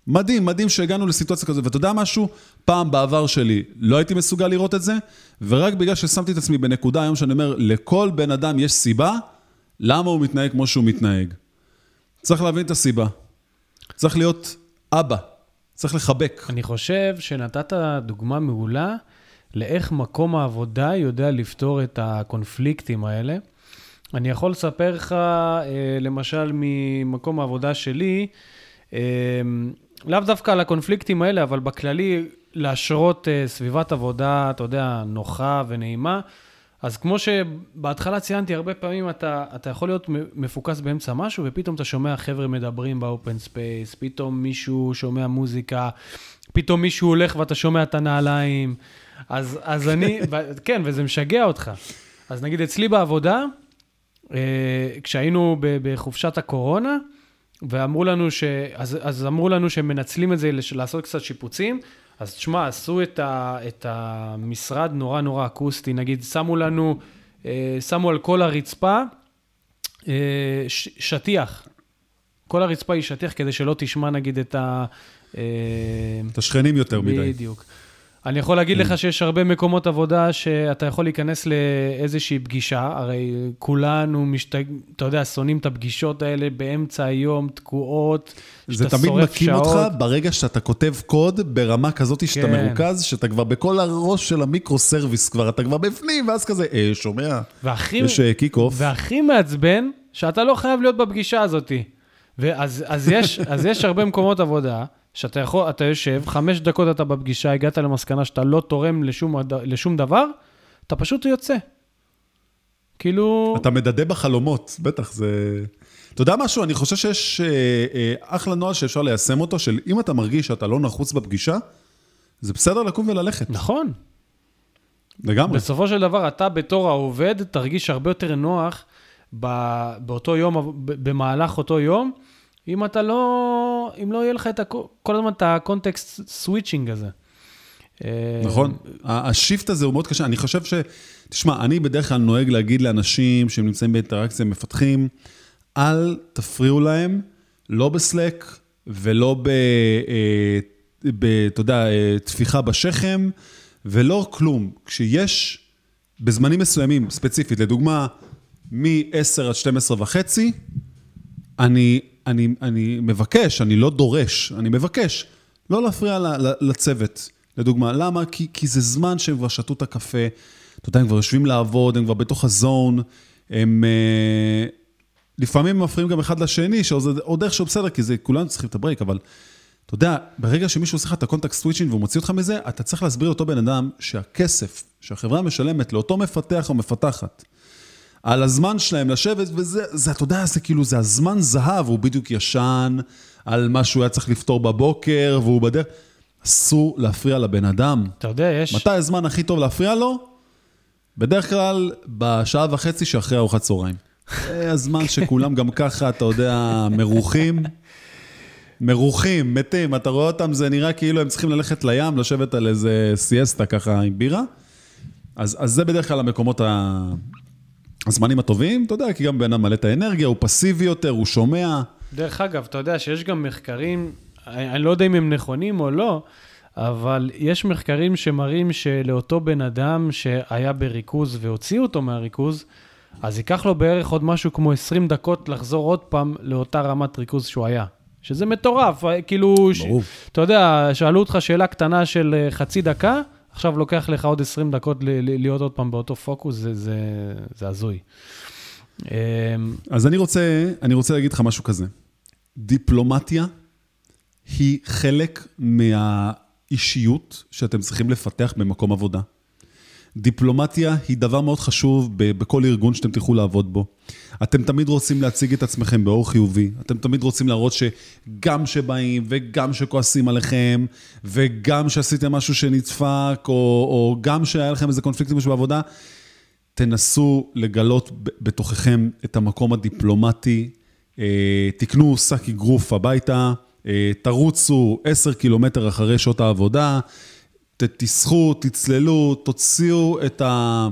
S1: מדהים, מדהים שהגענו לסיטואציה כזאת. ואתה יודע משהו? פעם בעבר שלי לא הייתי מסוגל לראות את זה, ורק בגלל ששמתי את עצמי בנקודה היום שאני אומר, לכל בן אדם יש סיבה למה הוא מתנהג כמו שהוא מתנהג. צריך להבין את הסיבה. צריך להיות אבא. צריך לחבק.
S2: אני חושב שנתת דוגמה מעולה לאיך מקום העבודה יודע לפתור את הקונפליקטים האלה. אני יכול לספר לך, אה, למשל, ממקום העבודה שלי, אה, לאו דווקא על הקונפליקטים האלה, אבל בכללי, להשרות אה, סביבת עבודה, אתה יודע, נוחה ונעימה. אז כמו שבהתחלה ציינתי, הרבה פעמים אתה, אתה יכול להיות מפוקס באמצע משהו, ופתאום אתה שומע חבר'ה מדברים ב open space, פתאום מישהו שומע מוזיקה, פתאום מישהו הולך ואתה שומע את הנעליים. אז, אז אני, כן, וזה משגע אותך. אז נגיד אצלי בעבודה, אה, כשהיינו בחופשת הקורונה, ואמרו לנו ש... אז, אז אמרו לנו שהם מנצלים את זה לעשות קצת שיפוצים, אז תשמע, עשו את, ה, את המשרד נורא נורא אקוסטי, נגיד, שמו לנו, אה, שמו על כל הרצפה אה, ש, שטיח. כל הרצפה היא שטיח כדי שלא תשמע, נגיד, את ה...
S1: אה, את השכנים יותר מדי.
S2: בדיוק. אני יכול להגיד לך שיש הרבה מקומות עבודה שאתה יכול להיכנס לאיזושהי פגישה, הרי כולנו, משתג... אתה יודע, שונאים את הפגישות האלה באמצע היום, תקועות,
S1: זה תמיד מקים אותך ברגע שאתה כותב קוד ברמה כזאת שאתה כן. מרוכז, שאתה כבר בכל הראש של ה microservice כבר, אתה כבר בפנים, ואז כזה, אה, שומע? והכי, יש kick-off.
S2: והכי מעצבן, שאתה לא חייב להיות בפגישה הזאת. ואז אז יש, אז יש הרבה מקומות עבודה. שאתה יכול, אתה יושב, חמש דקות אתה בפגישה, הגעת למסקנה שאתה לא תורם לשום, לשום דבר, אתה פשוט יוצא. כאילו...
S1: אתה מדדה בחלומות, בטח, זה... אתה יודע משהו? אני חושב שיש אה, אה, אחלה נוהל שאפשר ליישם אותו, של אם אתה מרגיש שאתה לא נחוץ בפגישה, זה בסדר לקום וללכת.
S2: נכון.
S1: לגמרי.
S2: בסופו של דבר, אתה בתור העובד, תרגיש הרבה יותר נוח באותו יום, במהלך אותו יום, אם אתה לא, אם לא יהיה לך את הכ... כל הזמן את ה context switching הזה.
S1: נכון, ה shift הזה הוא מאוד קשה. אני חושב ש... תשמע, אני בדרך כלל נוהג להגיד לאנשים שהם נמצאים באינטראקציה מפתחים, אל תפריעו להם, לא ב Slack ולא ב... אה, ב אתה יודע, אה, טפיחה בשכם, ולא כלום. כשיש, בזמנים מסוימים, ספציפית, לדוגמה, מ-10 עד 12 וחצי, אני אני, אני מבקש, אני לא דורש, אני מבקש לא להפריע לצוות, לדוגמה. למה? כי, כי זה זמן שהם כבר שתו את הקפה, אתה יודע, הם כבר יושבים לעבוד, הם כבר בתוך הזון, הם... אה, לפעמים הם מפריעים גם אחד לשני, שעוד איכשהו בסדר, כי זה, כולנו צריכים את הברייק, אבל אתה יודע, ברגע שמישהו עושה לך את הקונטקסט סוויצ'ין והוא מוציא אותך מזה, אתה צריך להסביר לאותו בן אדם שהכסף שהחברה משלמת לאותו מפתח או מפתחת, על הזמן שלהם לשבת, וזה, זה, אתה יודע, זה כאילו, זה הזמן זהב, הוא בדיוק ישן, על מה שהוא היה צריך לפתור בבוקר, והוא בדרך... אסור להפריע לבן אדם.
S2: אתה יודע, יש...
S1: מתי הזמן הכי טוב להפריע לו? בדרך כלל, בשעה וחצי שאחרי ארוחת צהריים. זה הזמן שכולם גם ככה, אתה יודע, מרוחים. מרוחים, מתים, אתה רואה אותם, זה נראה כאילו הם צריכים ללכת לים, לשבת על איזה סיאסטה ככה עם בירה. אז, אז זה בדרך כלל המקומות ה... הזמנים הטובים, אתה יודע, כי גם בן אדם מלא את האנרגיה, הוא פסיבי יותר, הוא שומע.
S2: דרך אגב, אתה יודע שיש גם מחקרים, אני לא יודע אם הם נכונים או לא, אבל יש מחקרים שמראים שלאותו בן אדם שהיה בריכוז והוציאו אותו מהריכוז, אז ייקח לו בערך עוד משהו כמו 20 דקות לחזור עוד פעם לאותה רמת ריכוז שהוא היה. שזה מטורף, כאילו, ש... אתה יודע, שאלו אותך שאלה קטנה של אה, חצי דקה, עכשיו לוקח לך עוד 20 דקות להיות עוד פעם באותו פוקוס, זה, זה, זה הזוי. אמ,
S1: אז אני רוצה, אני רוצה להגיד לך משהו כזה. דיפלומטיה היא חלק מהאישיות שאתם צריכים לפתח במקום עבודה. דיפלומטיה היא דבר מאוד חשוב בכל ארגון שאתם תלכו לעבוד בו. אתם תמיד רוצים להציג את עצמכם באור חיובי, אתם תמיד רוצים להראות שגם שבאים וגם שכועסים עליכם, וגם שעשיתם משהו שנדפק, או, או גם שהיה לכם איזה קונפליקט משהו בעבודה, תנסו לגלות בתוככם את המקום הדיפלומטי, אה, תקנו שק אגרוף הביתה, אה, תרוצו 10 קילומטר אחרי שעות העבודה, תסחו, תצללו, תוציאו את, ה...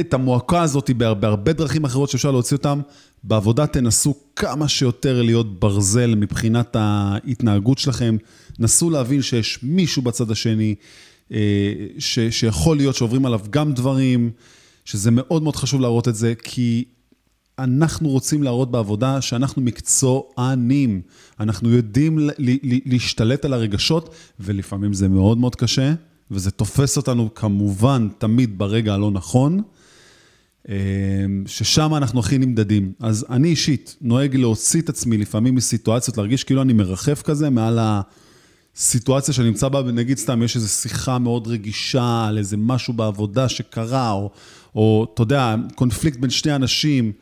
S1: את המועקה הזאת בהר- בהרבה דרכים אחרות שאפשר להוציא אותם. בעבודה תנסו כמה שיותר להיות ברזל מבחינת ההתנהגות שלכם. נסו להבין שיש מישהו בצד השני, אה, ש, שיכול להיות שעוברים עליו גם דברים, שזה מאוד מאוד חשוב להראות את זה, כי אנחנו רוצים להראות בעבודה שאנחנו מקצוענים. אנחנו יודעים להשתלט על הרגשות, ולפעמים זה מאוד מאוד קשה, וזה תופס אותנו כמובן תמיד ברגע הלא נכון, אה, ששם אנחנו הכי נמדדים. אז אני אישית נוהג להוציא את עצמי לפעמים מסיטואציות, להרגיש כאילו אני מרחף כזה מעל הסיטואציה שאני נמצא בה, נגיד סתם יש איזו שיחה מאוד רגישה על איזה משהו בעבודה שקרה, או, או אתה יודע, קונפליקט בין שני אנשים.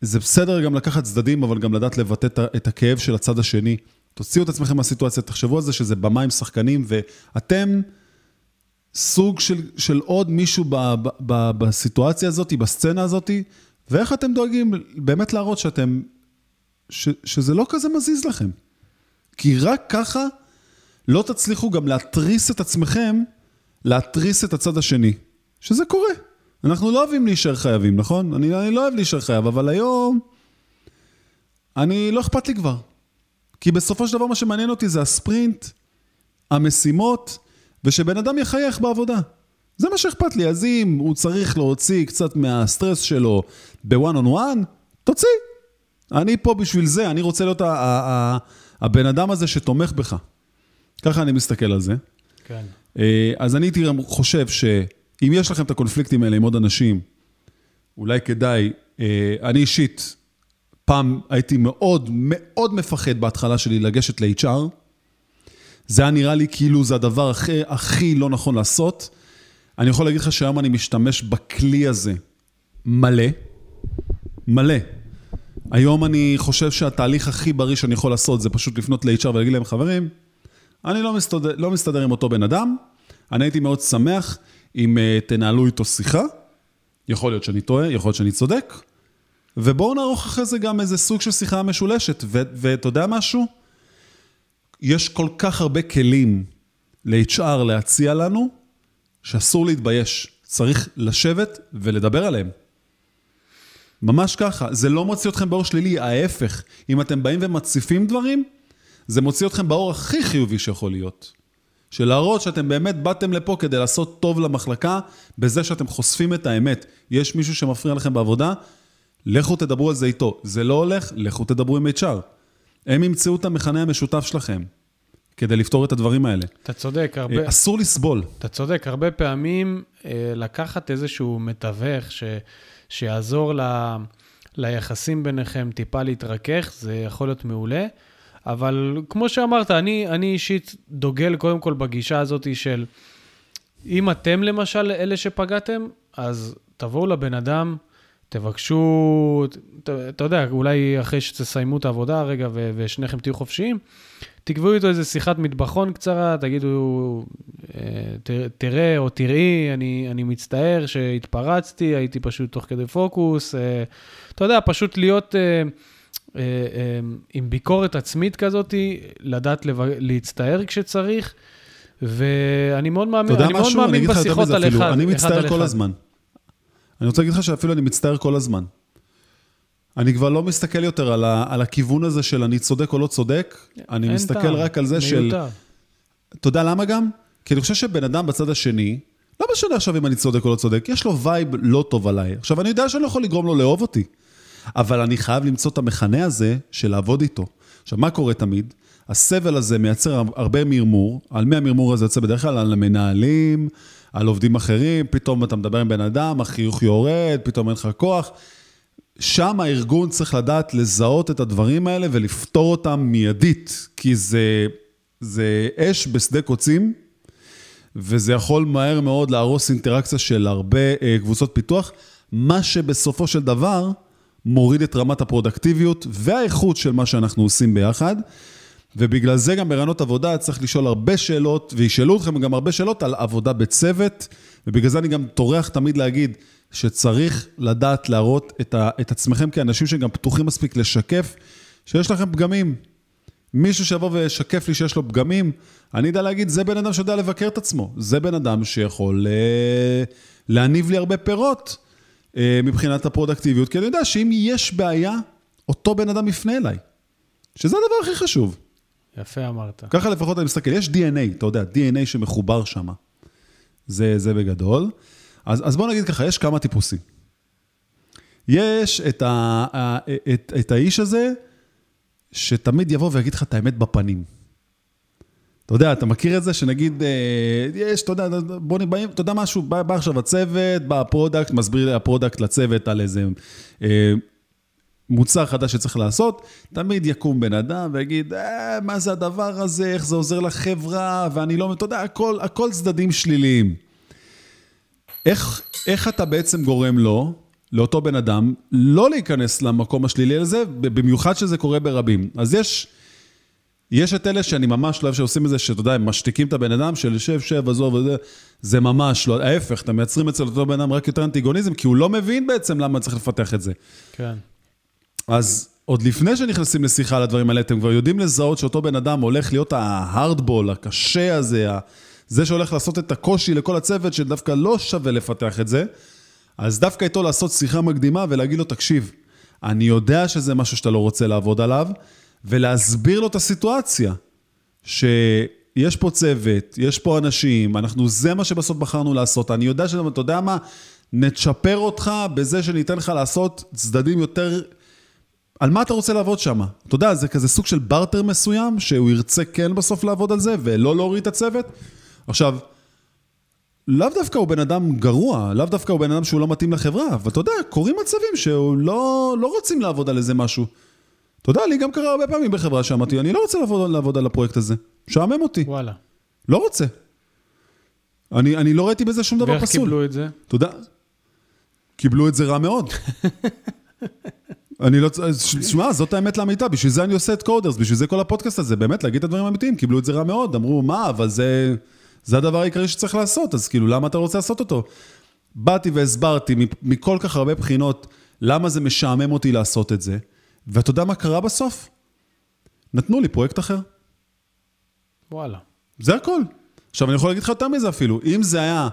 S1: זה בסדר גם לקחת צדדים, אבל גם לדעת לבטא את הכאב של הצד השני. תוציאו את עצמכם מהסיטואציה, תחשבו על זה שזה במה עם שחקנים, ואתם סוג של, של עוד מישהו ב, ב, ב, בסיטואציה הזאת, בסצנה הזאת, ואיך אתם דואגים באמת להראות שאתם, ש, שזה לא כזה מזיז לכם. כי רק ככה לא תצליחו גם להתריס את עצמכם, להתריס את הצד השני, שזה קורה. אנחנו לא אוהבים להישאר חייבים, נכון? אני, אני לא אוהב להישאר חייב, אבל היום אני, לא אכפת לי כבר. כי בסופו של דבר מה שמעניין אותי זה הספרינט, המשימות, ושבן אדם יחייך בעבודה. זה מה שאכפת לי. אז אם הוא צריך להוציא קצת מהסטרס שלו בוואן און וואן, תוציא. אני פה בשביל זה, אני רוצה להיות הבן אדם הזה שתומך בך. ככה אני מסתכל על זה.
S2: כן.
S1: אה, אז אני הייתי חושב שאם יש לכם את הקונפליקטים האלה עם עוד אנשים, אולי כדאי, אה, אני אישית, פעם הייתי מאוד מאוד מפחד בהתחלה שלי לגשת ל-HR. זה היה נראה לי כאילו זה הדבר הכי, הכי לא נכון לעשות. אני יכול להגיד לך שהיום אני משתמש בכלי הזה מלא, מלא. היום אני חושב שהתהליך הכי בריא שאני יכול לעשות זה פשוט לפנות ל-HR ולהגיד להם, חברים, אני לא מסתדר, לא מסתדר עם אותו בן אדם, אני הייתי מאוד שמח אם uh, תנהלו איתו שיחה, יכול להיות שאני טועה, יכול להיות שאני צודק, ובואו נערוך אחרי זה גם איזה סוג של שיחה משולשת, ואתה יודע משהו? יש כל כך הרבה כלים ל-HR להציע לנו, שאסור להתבייש. צריך לשבת ולדבר עליהם. ממש ככה. זה לא מוציא אתכם באור שלילי, ההפך. אם אתם באים ומציפים דברים, זה מוציא אתכם באור הכי חיובי שיכול להיות. של להראות שאתם באמת באתם לפה כדי לעשות טוב למחלקה, בזה שאתם חושפים את האמת. יש מישהו שמפריע לכם בעבודה, לכו תדברו על זה איתו. זה לא הולך, לכו תדברו עם HR. הם ימצאו את המכנה המשותף שלכם, כדי לפתור את הדברים האלה.
S2: אתה צודק, הרבה,
S1: אה, אסור לסבול.
S2: אתה צודק, הרבה פעמים אה, לקחת איזשהו מתווך ש, שיעזור ל, ליחסים ביניכם טיפה להתרכך, זה יכול להיות מעולה. אבל כמו שאמרת, אני, אני אישית דוגל קודם כל בגישה הזאת של אם אתם למשל אלה שפגעתם, אז תבואו לבן אדם, תבקשו, אתה, אתה יודע, אולי אחרי שתסיימו את העבודה רגע ו- ושניכם תהיו חופשיים, תקבעו איתו איזה שיחת מטבחון קצרה, תגידו, אה, ת- תראה או תראי, אני, אני מצטער שהתפרצתי, הייתי פשוט תוך כדי פוקוס. אה, אתה יודע, פשוט להיות אה, עם ביקורת עצמית כזאת, לדעת. להצטער כשצריך. ואני מאוד מאמין, אני מאוד
S1: משהו? אני
S2: מאמין
S1: יותר
S2: בשיחות על. אחד,
S1: אני מצטער כל. הזמן. אני רוצה להגיד לך שאפילו אני מצטער כל הזמן. אני כבר לא מסתכל יותר על, ה, על הכיוון הזה של אני צודק או לא צודק, אני מסתכל
S2: טעם,
S1: רק על זה של...
S2: מיותר.
S1: אתה יודע למה גם? כי אני חושב שבן אדם בצד השני, לא משנה עכשיו אם אני צודק או לא צודק, יש לו vibe לא טוב עליי. עכשיו, אני יודע שאני לא יכול לגרום לו לאהוב אותי, אבל אני חייב למצוא את המכנה הזה של לעבוד איתו. עכשיו, מה קורה תמיד? הסבל הזה מייצר הרבה מרמור. על מי המרמור הזה יוצא בדרך כלל? על המנהלים, על עובדים אחרים, פתאום אתה מדבר עם בן אדם, החיוך יורד, פתאום אין לך כוח. שם הארגון צריך לדעת לזהות את הדברים האלה ולפתור אותם מיידית, כי זה, זה אש בשדה קוצים, וזה יכול מהר מאוד להרוס אינטראקציה של הרבה אה, קבוצות פיתוח, מה שבסופו של דבר מוריד את רמת הפרודקטיביות והאיכות של מה שאנחנו עושים ביחד. ובגלל זה גם ברעיונות עבודה צריך לשאול הרבה שאלות, וישאלו אתכם גם הרבה שאלות על עבודה בצוות, ובגלל זה אני גם טורח תמיד להגיד שצריך לדעת להראות את, ה, את עצמכם כאנשים שגם פתוחים מספיק לשקף שיש לכם פגמים. מישהו שיבוא וישקף לי שיש לו פגמים, אני אדע להגיד, זה בן אדם שיודע לבקר את עצמו, זה בן אדם שיכול אה, להניב לי הרבה פירות מבחינת הפרודקטיביות, כי אני יודע שאם יש בעיה, אותו בן אדם יפנה אליי, שזה הדבר הכי חשוב.
S2: יפה אמרת.
S1: ככה לפחות אני מסתכל, יש DNA, אתה יודע, DNA שמחובר שם. זה, זה בגדול. אז, אז בוא נגיד ככה, יש כמה טיפוסים. יש את, ה, את, את האיש הזה, שתמיד יבוא ויגיד לך את האמת בפנים. אתה יודע, אתה מכיר את זה שנגיד, אה, יש, אתה יודע, בוא נבאים, אתה יודע משהו, בא, בא עכשיו הצוות, בא ה product, מסביר ה product לצוות על איזה אה, מוצר חדש שצריך לעשות, תמיד יקום בן אדם ויגיד, אה, מה זה הדבר הזה, איך זה עוזר לחברה, ואני לא, אתה יודע, הכל, הכל צדדים שליליים. איך, איך אתה בעצם גורם לו, לאותו בן אדם, לא להיכנס למקום השלילי הזה, במיוחד שזה קורה ברבים. אז יש, יש את אלה שאני ממש לא אוהב שעושים את זה, שאתה יודע, הם משתיקים את הבן אדם של שב, שב, עזוב, וזה, זה ממש לא, ההפך, אתם מייצרים אצל אותו בן אדם רק יותר אנטיגוניזם, כי הוא לא מבין בעצם למה צריך לפתח את זה.
S2: כן.
S1: אז עוד לפני שנכנסים לשיחה על הדברים האלה, אתם כבר יודעים לזהות שאותו בן אדם הולך להיות ההארדבול, הקשה הזה, זה שהולך לעשות את הקושי לכל הצוות, שדווקא לא שווה לפתח את זה, אז דווקא איתו לעשות שיחה מקדימה ולהגיד לו, תקשיב, אני יודע שזה משהו שאתה לא רוצה לעבוד עליו, ולהסביר לו את הסיטואציה, שיש פה צוות, יש פה אנשים, אנחנו, זה מה שבסוף בחרנו לעשות. אני יודע שאתה יודע מה, נצ'פר אותך בזה שניתן לך לעשות צדדים יותר... על מה אתה רוצה לעבוד שם? אתה יודע, זה כזה סוג של בארטר מסוים, שהוא ירצה כן בסוף לעבוד על זה, ולא להוריד את הצוות. עכשיו, לאו דווקא הוא בן אדם גרוע, לאו דווקא הוא בן אדם שהוא לא מתאים לחברה, אבל אתה יודע, קורים מצבים שהוא לא, לא רוצים לעבוד על איזה משהו. אתה יודע, לי גם קרה הרבה פעמים בחברה שאמרתי, אני לא רוצה לעבוד, לעבוד על הפרויקט הזה, משעמם אותי.
S2: וואלה.
S1: לא רוצה. אני, אני לא ראיתי בזה שום דבר
S2: ואיך
S1: פסול.
S2: קיבלו את זה?
S1: אתה יודע, קיבלו את זה רע מאוד. אני לא... שמע, זאת האמת לאמיתה, בשביל זה אני עושה את קודרס, בשביל זה כל הפודקאסט הזה, באמת, להגיד את הדברים האמיתיים, קיבלו את זה רע מאוד, אמרו, מה, אבל זה... זה הדבר העיקרי שצריך לעשות, אז כאילו, למה אתה רוצה לעשות אותו? באתי והסברתי מכל כך הרבה בחינות למה זה משעמם אותי לעשות את זה, ואתה יודע מה קרה בסוף? נתנו לי פרויקט אחר.
S2: וואלה.
S1: זה הכל. עכשיו, אני יכול להגיד לך יותר מזה אפילו, אם זה היה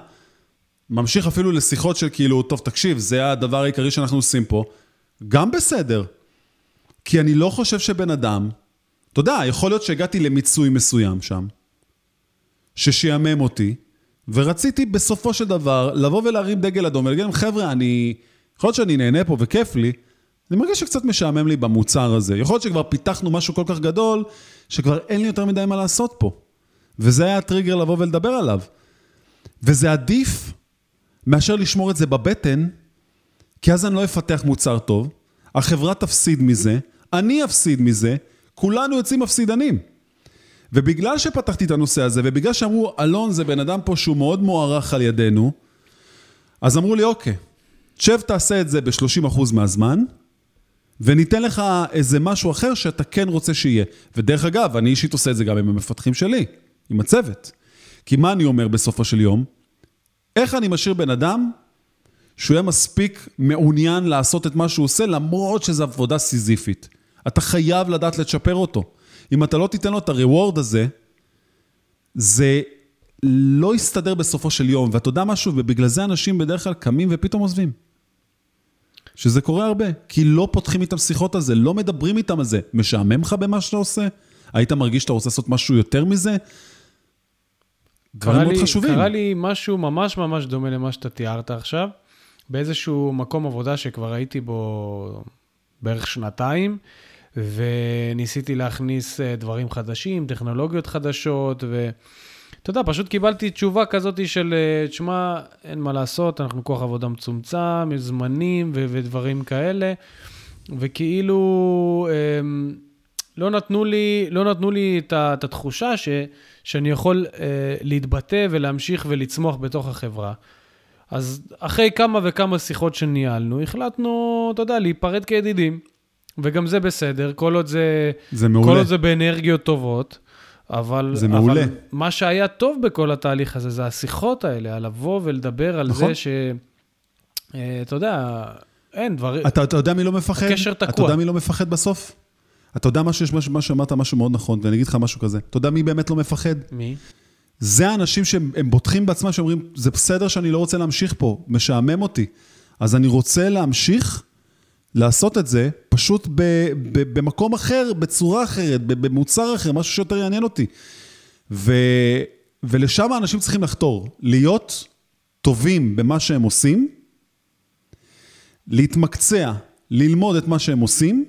S1: ממשיך אפילו לשיחות של כאילו, טוב, תקשיב, זה הדבר העיקרי שאנחנו עושים פה, גם בסדר. כי אני לא חושב שבן אדם, אתה יודע, יכול להיות שהגעתי למיצוי מסוים שם, ששיעמם אותי, ורציתי בסופו של דבר לבוא ולהרים דגל אדום ולהגיד להם, חבר'ה, אני... יכול להיות שאני נהנה פה וכיף לי, אני מרגיש שקצת משעמם לי במוצר הזה. יכול להיות שכבר פיתחנו משהו כל כך גדול, שכבר אין לי יותר מדי מה לעשות פה. וזה היה הטריגר לבוא ולדבר עליו. וזה עדיף מאשר לשמור את זה בבטן, כי אז אני לא אפתח מוצר טוב, החברה תפסיד מזה, אני אפסיד מזה, כולנו יוצאים מפסידנים. ובגלל שפתחתי את הנושא הזה, ובגלל שאמרו, אלון זה בן אדם פה שהוא מאוד מוערך על ידינו, אז אמרו לי, אוקיי, תשב תעשה את זה ב-30% מהזמן, וניתן לך איזה משהו אחר שאתה כן רוצה שיהיה. ודרך אגב, אני אישית עושה את זה גם עם המפתחים שלי, עם הצוות. כי מה אני אומר בסופו של יום? איך אני משאיר בן אדם שהוא יהיה מספיק מעוניין לעשות את מה שהוא עושה, למרות שזו עבודה סיזיפית. אתה חייב לדעת לצ'פר אותו. אם אתה לא תיתן לו את הריוורד הזה, זה לא יסתדר בסופו של יום. ואתה יודע משהו? ובגלל זה אנשים בדרך כלל קמים ופתאום עוזבים. שזה קורה הרבה, כי לא פותחים איתם שיחות על זה, לא מדברים איתם על זה. משעמם לך במה שאתה עושה? היית מרגיש שאתה רוצה לעשות משהו יותר מזה? דברים מאוד
S2: לי,
S1: חשובים.
S2: קרה לי משהו ממש ממש דומה למה שאתה תיארת עכשיו, באיזשהו מקום עבודה שכבר הייתי בו בערך שנתיים, וניסיתי להכניס אה, דברים חדשים, טכנולוגיות חדשות, ואתה יודע, פשוט קיבלתי תשובה כזאת של, אה, תשמע, אין מה לעשות, אנחנו כוח עבודה מצומצם, זמנים ו- ודברים כאלה, וכאילו... אמ, לא נתנו לי, לא נתנו לי את, את התחושה ש, שאני יכול אה, להתבטא ולהמשיך ולצמוח בתוך החברה. אז אחרי כמה וכמה שיחות שניהלנו, החלטנו, אתה יודע, להיפרד כידידים. וגם זה בסדר, כל עוד זה...
S1: זה מעולה.
S2: כל עוד זה באנרגיות טובות. אבל...
S1: זה מעולה.
S2: אבל מה שהיה טוב בכל התהליך הזה, זה השיחות האלה, על לבוא ולדבר על
S1: נכון.
S2: זה ש... אה, אתה יודע, אין דברים...
S1: אתה, אתה יודע מי לא מפחד?
S2: הקשר תקוע.
S1: אתה יודע מי לא מפחד בסוף? אתה יודע משהו, יש משהו, משהו, אמרת משהו מאוד נכון, ואני אגיד לך משהו כזה. אתה יודע מי באמת לא מפחד?
S2: מי?
S1: זה האנשים שהם הם בוטחים בעצמם, שאומרים, זה בסדר שאני לא רוצה להמשיך פה, משעמם אותי. אז אני רוצה להמשיך לעשות את זה, פשוט ב, ב, במקום אחר, בצורה אחרת, במוצר אחר, משהו שיותר יעניין אותי. ו, ולשם האנשים צריכים לחתור, להיות טובים במה שהם עושים, להתמקצע, ללמוד את מה שהם עושים,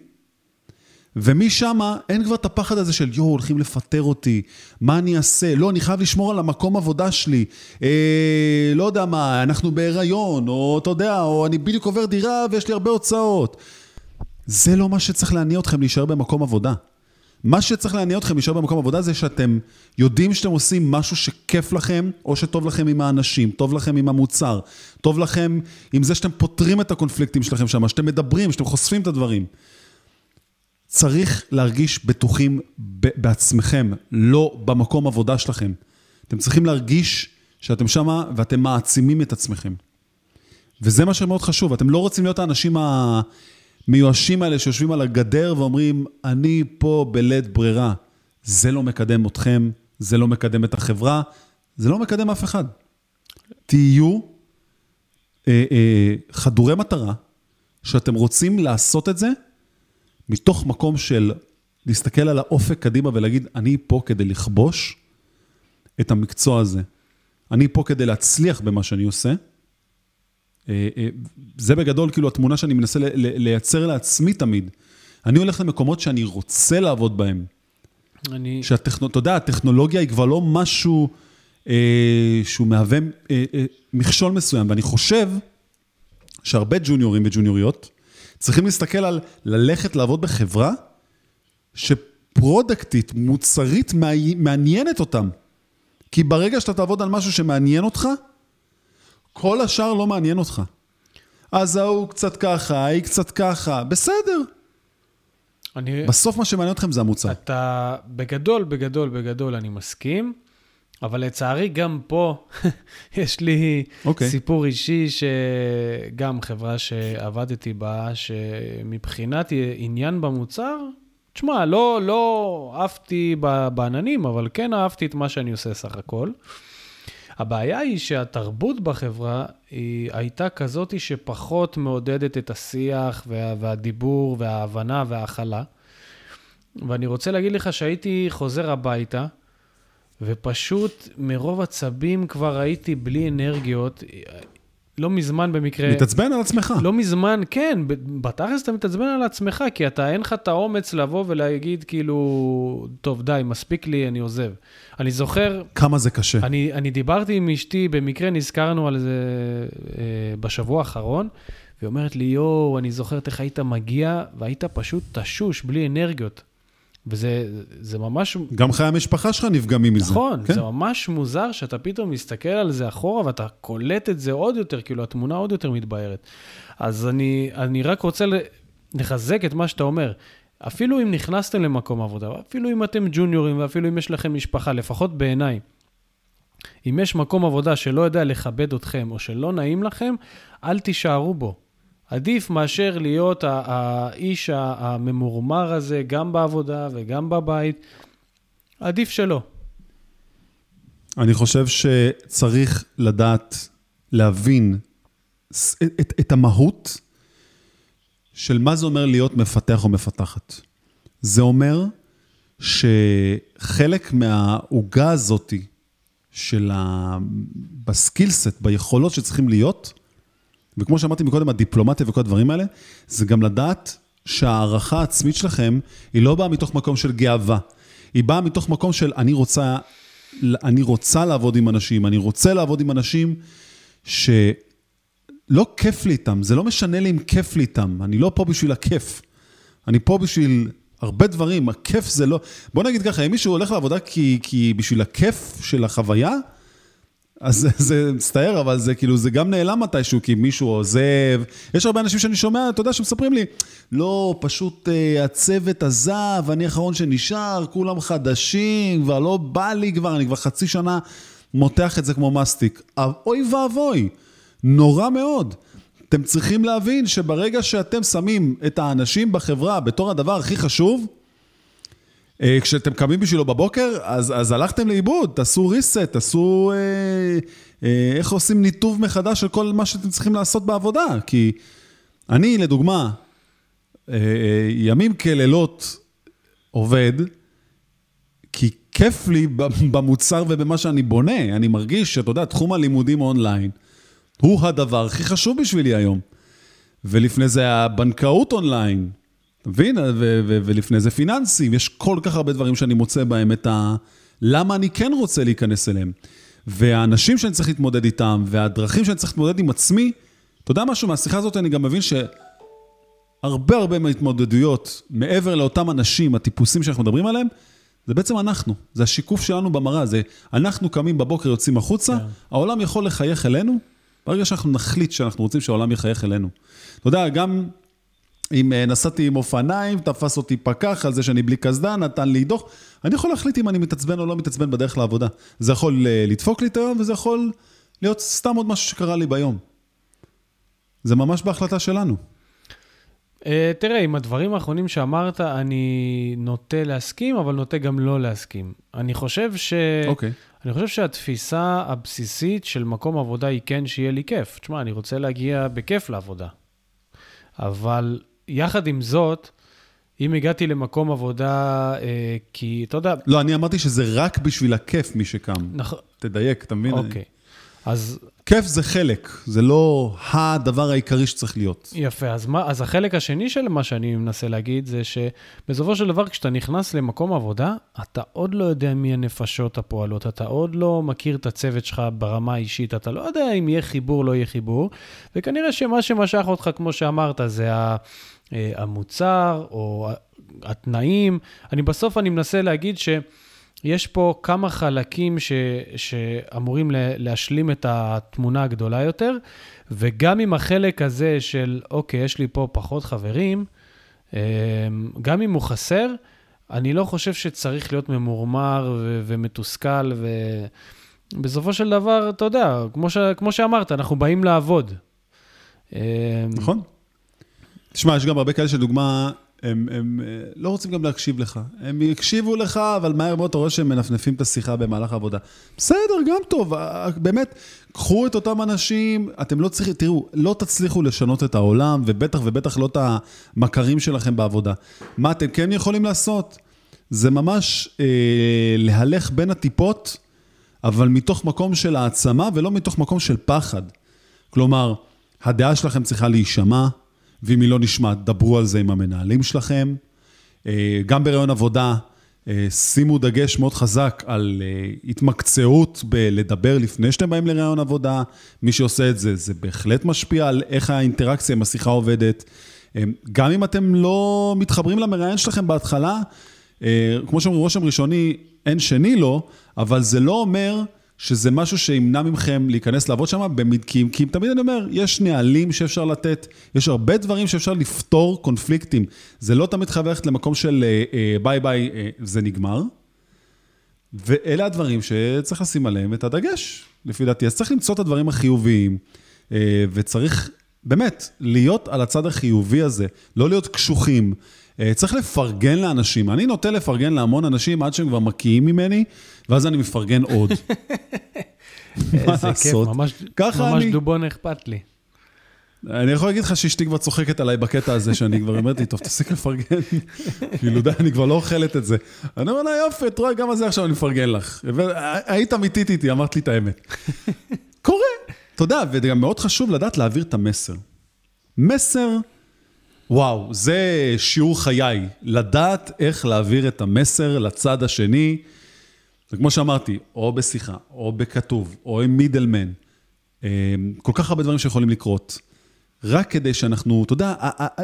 S1: ומשם אין כבר את הפחד הזה של יואו, הולכים לפטר אותי, מה אני אעשה? לא, אני חייב לשמור על המקום עבודה שלי. אה, לא יודע מה, אנחנו בהיריון, או אתה יודע, או אני בדיוק עובר דירה ויש לי הרבה הוצאות. זה לא מה שצריך להניע אתכם להישאר במקום עבודה. מה שצריך להניע אתכם להישאר במקום עבודה זה שאתם יודעים שאתם עושים משהו שכיף לכם, או שטוב לכם עם האנשים, טוב לכם עם המוצר, טוב לכם עם זה שאתם פותרים את הקונפליקטים שלכם שם, שאתם מדברים, שאתם חושפים את הדברים. צריך להרגיש בטוחים בעצמכם, לא במקום עבודה שלכם. אתם צריכים להרגיש שאתם שמה ואתם מעצימים את עצמכם. וזה מה שמאוד חשוב, אתם לא רוצים להיות האנשים המיואשים האלה שיושבים על הגדר ואומרים, אני פה בלית ברירה. זה לא מקדם אתכם, זה לא מקדם את החברה, זה לא מקדם אף אחד. תהיו אה, אה, חדורי מטרה, שאתם רוצים לעשות את זה מתוך מקום של להסתכל על האופק קדימה ולהגיד, אני פה כדי לכבוש את המקצוע הזה. אני פה כדי להצליח במה שאני עושה. אה, אה, זה בגדול כאילו התמונה שאני מנסה לייצר לעצמי תמיד. אני הולך למקומות שאני רוצה לעבוד בהם.
S2: אני...
S1: שהטכנו... אתה יודע, הטכנולוגיה היא כבר לא משהו אה, שהוא מהווה אה, אה, מכשול מסוים, ואני חושב שהרבה ג'וניורים וג'וניוריות צריכים להסתכל על ללכת לעבוד בחברה שפרודקטית, מוצרית, מעניינת אותם. כי ברגע שאתה תעבוד על משהו שמעניין אותך, כל השאר לא מעניין אותך. אז ההוא קצת ככה, ההיא קצת ככה, בסדר.
S2: אני...
S1: בסוף מה שמעניין אתכם זה המוצר.
S2: אתה, בגדול, בגדול, בגדול, אני מסכים, אבל לצערי גם פה יש לי
S1: אוקיי.
S2: סיפור אישי שגם חברה שעבדתי בה, שמבחינת עניין במוצר, תשמע, לא, לא עפתי בעננים, אבל כן אהבתי את מה שאני עושה סך הכל. הבעיה היא שהתרבות בחברה היא הייתה כזאת שפחות מעודדת את השיח וה, והדיבור וההבנה וההכלה. ואני רוצה להגיד לך שהייתי חוזר הביתה, ופשוט מרוב עצבים כבר הייתי בלי אנרגיות. לא מזמן במקרה...
S1: מתעצבן על עצמך.
S2: לא מזמן, כן, בתכלס אתה מתעצבן על עצמך, כי אתה, אין לך את האומץ לבוא ולהגיד כאילו, טוב, די, מספיק לי, אני עוזב. אני זוכר,
S1: כמה זה קשה.
S2: אני, אני דיברתי עם אשתי, במקרה נזכרנו על זה אה, בשבוע האחרון, והיא אומרת לי, יואו, אני זוכרת איך היית מגיע, והיית פשוט תשוש, בלי אנרגיות. וזה זה ממש...
S1: גם חיי המשפחה שלך נפגמים מזה.
S2: נכון,
S1: כן?
S2: זה ממש מוזר שאתה פתאום מסתכל על זה אחורה ואתה קולט את זה עוד יותר, כאילו התמונה עוד יותר מתבהרת. אז אני, אני רק רוצה לחזק את מה שאתה אומר. אפילו אם נכנסתם למקום עבודה, אפילו אם אתם ג'וניורים ואפילו אם יש לכם משפחה, לפחות בעיניי, אם יש מקום עבודה שלא יודע לכבד אתכם או שלא נעים לכם, אל תישארו בו. עדיף מאשר להיות האיש הממורמר הזה, גם בעבודה וגם בבית. עדיף שלא.
S1: אני חושב שצריך לדעת, להבין ס- את, את המהות של מה זה אומר להיות מפתח או מפתחת. זה אומר שחלק מהעוגה הזאתי של ה... בסקילסט, ביכולות שצריכים להיות, וכמו שאמרתי מקודם, הדיפלומטיה וכל הדברים האלה, זה גם לדעת שההערכה העצמית שלכם היא לא באה מתוך מקום של גאווה. היא באה מתוך מקום של אני רוצה, אני רוצה לעבוד עם אנשים, אני רוצה לעבוד עם אנשים שלא כיף לי איתם, זה לא משנה לי אם כיף לי איתם, אני לא פה בשביל הכיף. אני פה בשביל הרבה דברים, הכיף זה לא... בוא נגיד ככה, אם מישהו הולך לעבודה כי, כי בשביל הכיף של החוויה, אז זה, מצטער, אבל זה כאילו, זה גם נעלם מתישהו, כי מישהו עוזב. יש הרבה אנשים שאני שומע, אתה יודע, שמספרים לי, לא, פשוט uh, הצוות עזב, אני האחרון שנשאר, כולם חדשים, כבר לא בא לי כבר, אני כבר חצי שנה מותח את זה כמו מסטיק. אוי ואבוי, נורא מאוד. אתם צריכים להבין שברגע שאתם שמים את האנשים בחברה בתור הדבר הכי חשוב, אה, כשאתם קמים בשבילו בבוקר, אז, אז הלכתם לאיבוד, תעשו reset, תעשו... אה, אה, איך עושים ניתוב מחדש של כל מה שאתם צריכים לעשות בעבודה. כי אני, לדוגמה, אה, אה, ימים כלילות עובד, כי כיף לי במוצר ובמה שאני בונה. אני מרגיש שאתה יודע, תחום הלימודים אונליין הוא הדבר הכי חשוב בשבילי היום. ולפני זה היה בנקאות אונליין. אתה מבין? ולפני זה פיננסים, יש כל כך הרבה דברים שאני מוצא בהם את ה... למה אני כן רוצה להיכנס אליהם. והאנשים שאני צריך להתמודד איתם, והדרכים שאני צריך להתמודד עם עצמי, אתה יודע משהו? מהשיחה הזאת אני גם מבין שהרבה הרבה מההתמודדויות, מעבר לאותם אנשים, הטיפוסים שאנחנו מדברים עליהם, זה בעצם אנחנו, זה השיקוף שלנו במראה, זה אנחנו קמים בבוקר, יוצאים החוצה, כן. העולם יכול לחייך אלינו, ברגע שאנחנו נחליט שאנחנו רוצים שהעולם יחייך אלינו. אתה יודע, גם אם אה, נסעתי עם אופניים, תפס אותי פקח על זה שאני בלי קסדה, נתן לי דוח. אני יכול להחליט אם אני מתעצבן או לא מתעצבן בדרך לעבודה. זה יכול אה, לדפוק לי את היום, וזה יכול להיות סתם עוד משהו שקרה לי ביום. זה ממש בהחלטה שלנו.
S2: Uh, תראה, עם הדברים האחרונים שאמרת, אני נוטה להסכים, אבל נוטה גם לא להסכים. אני חושב ש... אוקיי. אני חושב שהתפיסה הבסיסית של מקום עבודה היא כן שיהיה לי כיף. תשמע, אני רוצה להגיע בכיף לעבודה. אבל יחד עם זאת, אם הגעתי למקום עבודה, אה, כי אתה יודע...
S1: לא, אני אמרתי שזה רק בשביל הכיף מי שקם. נכון. תדייק, אתה מבין?
S2: אוקיי. אז...
S1: כיף זה חלק, זה לא הדבר העיקרי שצריך להיות.
S2: יפה, אז, מה, אז החלק השני של מה שאני מנסה להגיד זה שבסופו של דבר כשאתה נכנס למקום עבודה, אתה עוד לא יודע מי הנפשות הפועלות, אתה עוד לא מכיר את הצוות שלך ברמה האישית, אתה לא יודע אם יהיה חיבור, לא יהיה חיבור, וכנראה שמה שמשך אותך, כמו שאמרת, זה אה, המוצר או התנאים. אני בסוף, אני מנסה להגיד ש... יש פה כמה חלקים ש, שאמורים להשלים את התמונה הגדולה יותר, וגם עם החלק הזה של, אוקיי, יש לי פה פחות חברים, אמ, גם אם הוא חסר, אני לא חושב שצריך להיות ממורמר ו- ומתוסכל, ובסופו של דבר, אתה יודע, כמו, ש- כמו שאמרת, אנחנו באים לעבוד.
S1: אמ, נכון. תשמע, יש גם הרבה כאלה שדוגמה, הם, הם אה, לא רוצים גם להקשיב לך. הם יקשיבו לך, אבל מהר מאוד אתה רואה שהם מנפנפים את השיחה במהלך העבודה. בסדר, גם טוב. אה, באמת, קחו את אותם אנשים, אתם לא צריכים, תראו, לא תצליחו לשנות את העולם, ובטח ובטח לא את המכרים שלכם בעבודה. מה אתם כן יכולים לעשות? זה ממש אה, להלך בין הטיפות, אבל מתוך מקום של העצמה ולא מתוך מקום של פחד. כלומר, הדעה שלכם צריכה להישמע, ואם היא לא נשמעת, דברו על זה עם המנהלים שלכם. אה, גם בראיון עבודה, אה, שימו דגש מאוד חזק על אה, התמקצעות בלדבר לפני שאתם באים לראיון עבודה. מי שעושה את זה, זה בהחלט משפיע על איך האינטראקציה עם השיחה עובדת. גם אם אתם לא מתחברים למראיין שלכם בהתחלה, כמו שאומרים, רושם ראשוני, אין שני לו, אבל זה לא אומר שזה משהו שימנע מכם להיכנס לעבוד שם, כי, כי תמיד אני אומר, יש נהלים שאפשר לתת, יש הרבה דברים שאפשר לפתור קונפליקטים. זה לא תמיד חייב ללכת למקום של אה, אה, ביי ביי, אה, זה נגמר. ואלה הדברים שצריך לשים עליהם את הדגש, לפי דעתי. אז צריך למצוא את הדברים החיוביים, וצריך באמת להיות על הצד החיובי הזה, לא להיות קשוחים. צריך לפרגן לאנשים. אני נוטה לפרגן להמון אנשים עד שהם כבר מקיאים ממני, ואז אני מפרגן עוד.
S2: איזה כיף, ממש, ממש דובון אכפת לי.
S1: אני יכול להגיד לך שאשתי כבר צוחקת עליי בקטע הזה, שאני כבר אומרת לי, טוב, תפסיק לפרגן. כאילו, די, אני כבר לא אוכלת את זה. אני אומר לה, יופי, את רואה, גם על זה עכשיו אני מפרגן לך. היית אמיתית איתי, אמרת לי את האמת. קורה. אתה יודע, וגם מאוד חשוב לדעת להעביר את המסר. מסר וואו, זה שיעור חיי, לדעת איך להעביר את המסר לצד השני. וכמו שאמרתי, או בשיחה, או בכתוב, או עם מידלמן, אה, כל כך הרבה דברים שיכולים לקרות. רק כדי שאנחנו, אתה יודע,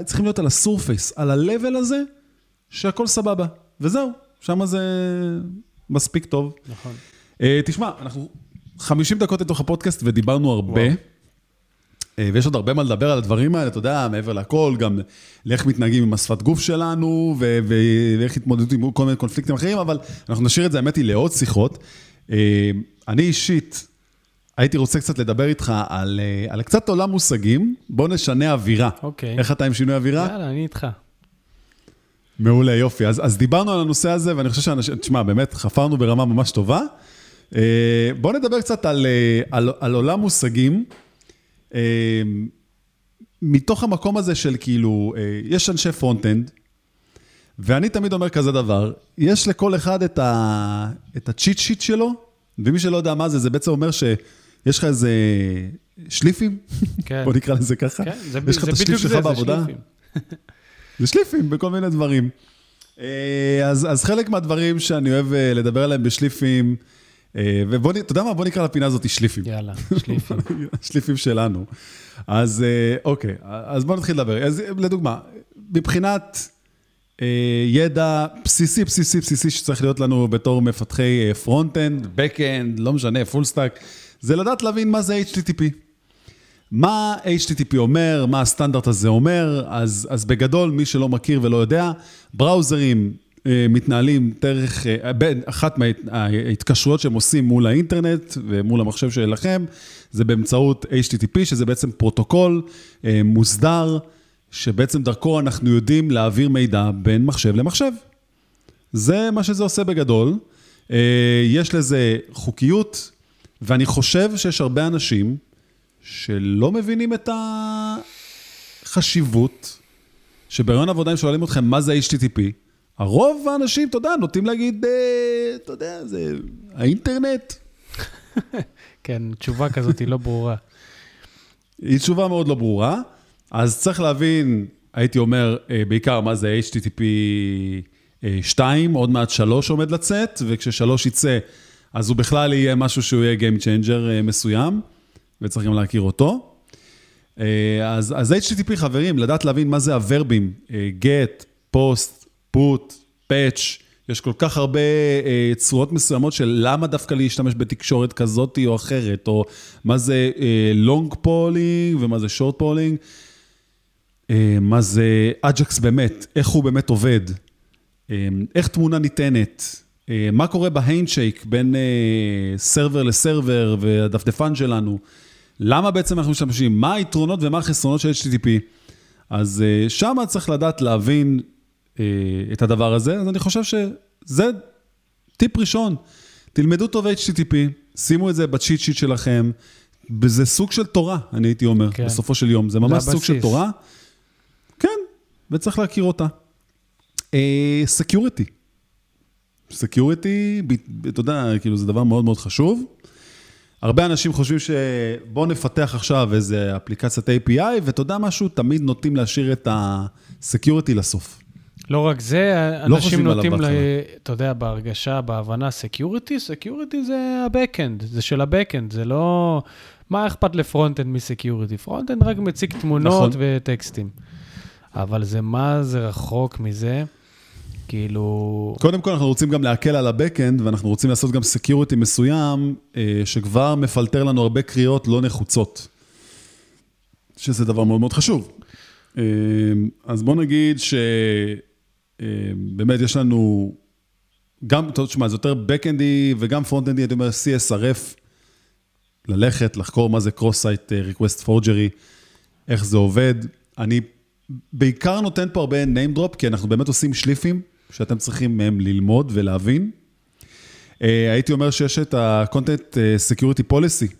S1: צריכים להיות על הסורפייס, על ה-level הזה, שהכל סבבה. וזהו, שם זה מספיק טוב.
S2: נכון.
S1: אה, תשמע, אנחנו 50 דקות לתוך הפודקאסט ודיברנו הרבה. וואו. אה, ויש עוד הרבה מה לדבר על הדברים האלה, אתה יודע, מעבר לכל, גם לאיך מתנהגים עם השפת גוף שלנו, ו- ו- ואיך התמודדות עם כל מיני קונפליקטים אחרים, אבל אנחנו נשאיר את זה, האמת היא, לעוד שיחות. אה, אני אישית הייתי רוצה קצת לדבר איתך על, אה, על קצת עולם מושגים, בוא נשנה אווירה.
S2: אוקיי.
S1: איך אתה עם שינוי אווירה?
S2: יאללה, אני איתך.
S1: מעולה, יופי. אז, אז דיברנו על הנושא הזה, ואני חושב שאנשים, תשמע, באמת, חפרנו ברמה ממש טובה. בוא נדבר קצת על, על, על עולם מושגים. אמ, מתוך המקום הזה של כאילו, אה, יש אנשי front-end, ואני תמיד אומר כזה דבר, יש לכל אחד את, ה, את הצ'יט שיט שלו, ומי שלא יודע מה זה, זה בעצם אומר שיש לך איזה שליפים, כן. בוא נקרא לזה ככה.
S2: כן, זה, יש לך את השליף שלך בעבודה. זה שליפים.
S1: זה שליפים בכל מיני דברים. אה, אז, אז חלק מהדברים שאני אוהב אה, לדבר עליהם בשליפים, אה, ובוא, אתה יודע מה? בוא נקרא לפינה הזאת שליפים.
S2: יאללה, שליפים.
S1: שליפים שלנו. אז אה, אוקיי, אז בוא נתחיל לדבר. אז לדוגמה, מבחינת אה, ידע בסיסי, בסיסי, בסיסי שצריך להיות לנו בתור מפתחי front-end, back-end, לא משנה, full stack, זה לדעת להבין מה זה HTTP. מה HTTP אומר, מה הסטנדרט הזה אומר, אז, אז בגדול, מי שלא מכיר ולא יודע, בראוזרים אה, מתנהלים דרך, אה, אחת מההתקשרויות שהם עושים מול האינטרנט ומול המחשב שלכם, זה באמצעות HTTP, שזה בעצם פרוטוקול אה, מוסדר, שבעצם דרכו אנחנו יודעים להעביר מידע בין מחשב למחשב. זה מה שזה עושה בגדול. יש לזה חוקיות, ואני חושב שיש הרבה אנשים שלא מבינים את החשיבות, שברעיון עבודה, אם שואלים אתכם מה זה HTTP, הרוב האנשים, אתה יודע, נוטים להגיד, אה, אתה יודע, זה האינטרנט.
S2: כן, תשובה כזאת היא לא ברורה.
S1: היא תשובה מאוד לא ברורה. אז צריך להבין, הייתי אומר, אה, בעיקר מה זה HTTP 2, אה, עוד מעט 3 עומד לצאת, וכש-3 יצא, אז הוא בכלל יהיה משהו שהוא יהיה Game Changer מסוים, וצריך גם להכיר אותו. אז, אז HTTP, חברים, לדעת להבין מה זה הוורבים, get, post, פוט, פאץ', יש כל כך הרבה אה, צורות מסוימות של למה דווקא להשתמש בתקשורת כזאת או אחרת, או מה זה long אה, polling ומה זה short polling, אה, מה זה AJAX באמת, איך הוא באמת עובד, אה, איך תמונה ניתנת, אה, מה קורה ב handshake בין אה, server ל server והדפדפן שלנו, למה בעצם אנחנו משתמשים, מה היתרונות ומה החסרונות של HTTP. אז אה, שם צריך לדעת להבין את הדבר הזה, אז אני חושב שזה טיפ ראשון. תלמדו טוב HTTP, שימו את זה ב cheat sheet שלכם. וזה סוג של תורה, אני הייתי אומר, כן. בסופו של יום. זה ממש סוג של תורה. כן, וצריך להכיר אותה. security. אה, security, אתה יודע, כאילו זה דבר מאוד מאוד חשוב. הרבה אנשים חושבים שבואו נפתח עכשיו איזה אפליקציית API, ואתה יודע משהו, תמיד נוטים להשאיר את ה-Security לסוף.
S2: לא רק זה, לא אנשים נוטים, ל... אתה יודע, בהרגשה, בהבנה, security, security זה ה-Backend, זה של ה-Backend, זה לא... מה אכפת ל front-end מ security? front-end רק מציג תמונות נכון. וטקסטים. אבל זה מה זה רחוק מזה, כאילו...
S1: קודם כל, אנחנו רוצים גם להקל על ה-Backend, ואנחנו רוצים לעשות גם security מסוים, אה, שכבר מפלטר לנו הרבה קריאות לא נחוצות, שזה דבר מאוד מאוד חשוב. אה, אז בוא נגיד ש... אה, באמת יש לנו, גם, תשמע, זה יותר backendי וגם frontendי, הייתי אומר CSRF, ללכת, לחקור מה זה Cross-Site אה, Request Forgery, איך זה עובד. אני בעיקר נותן פה הרבה name drop, כי אנחנו באמת עושים שליפים שאתם צריכים מהם ללמוד ולהבין. אה, הייתי אומר שיש את ה-Content Security Policy.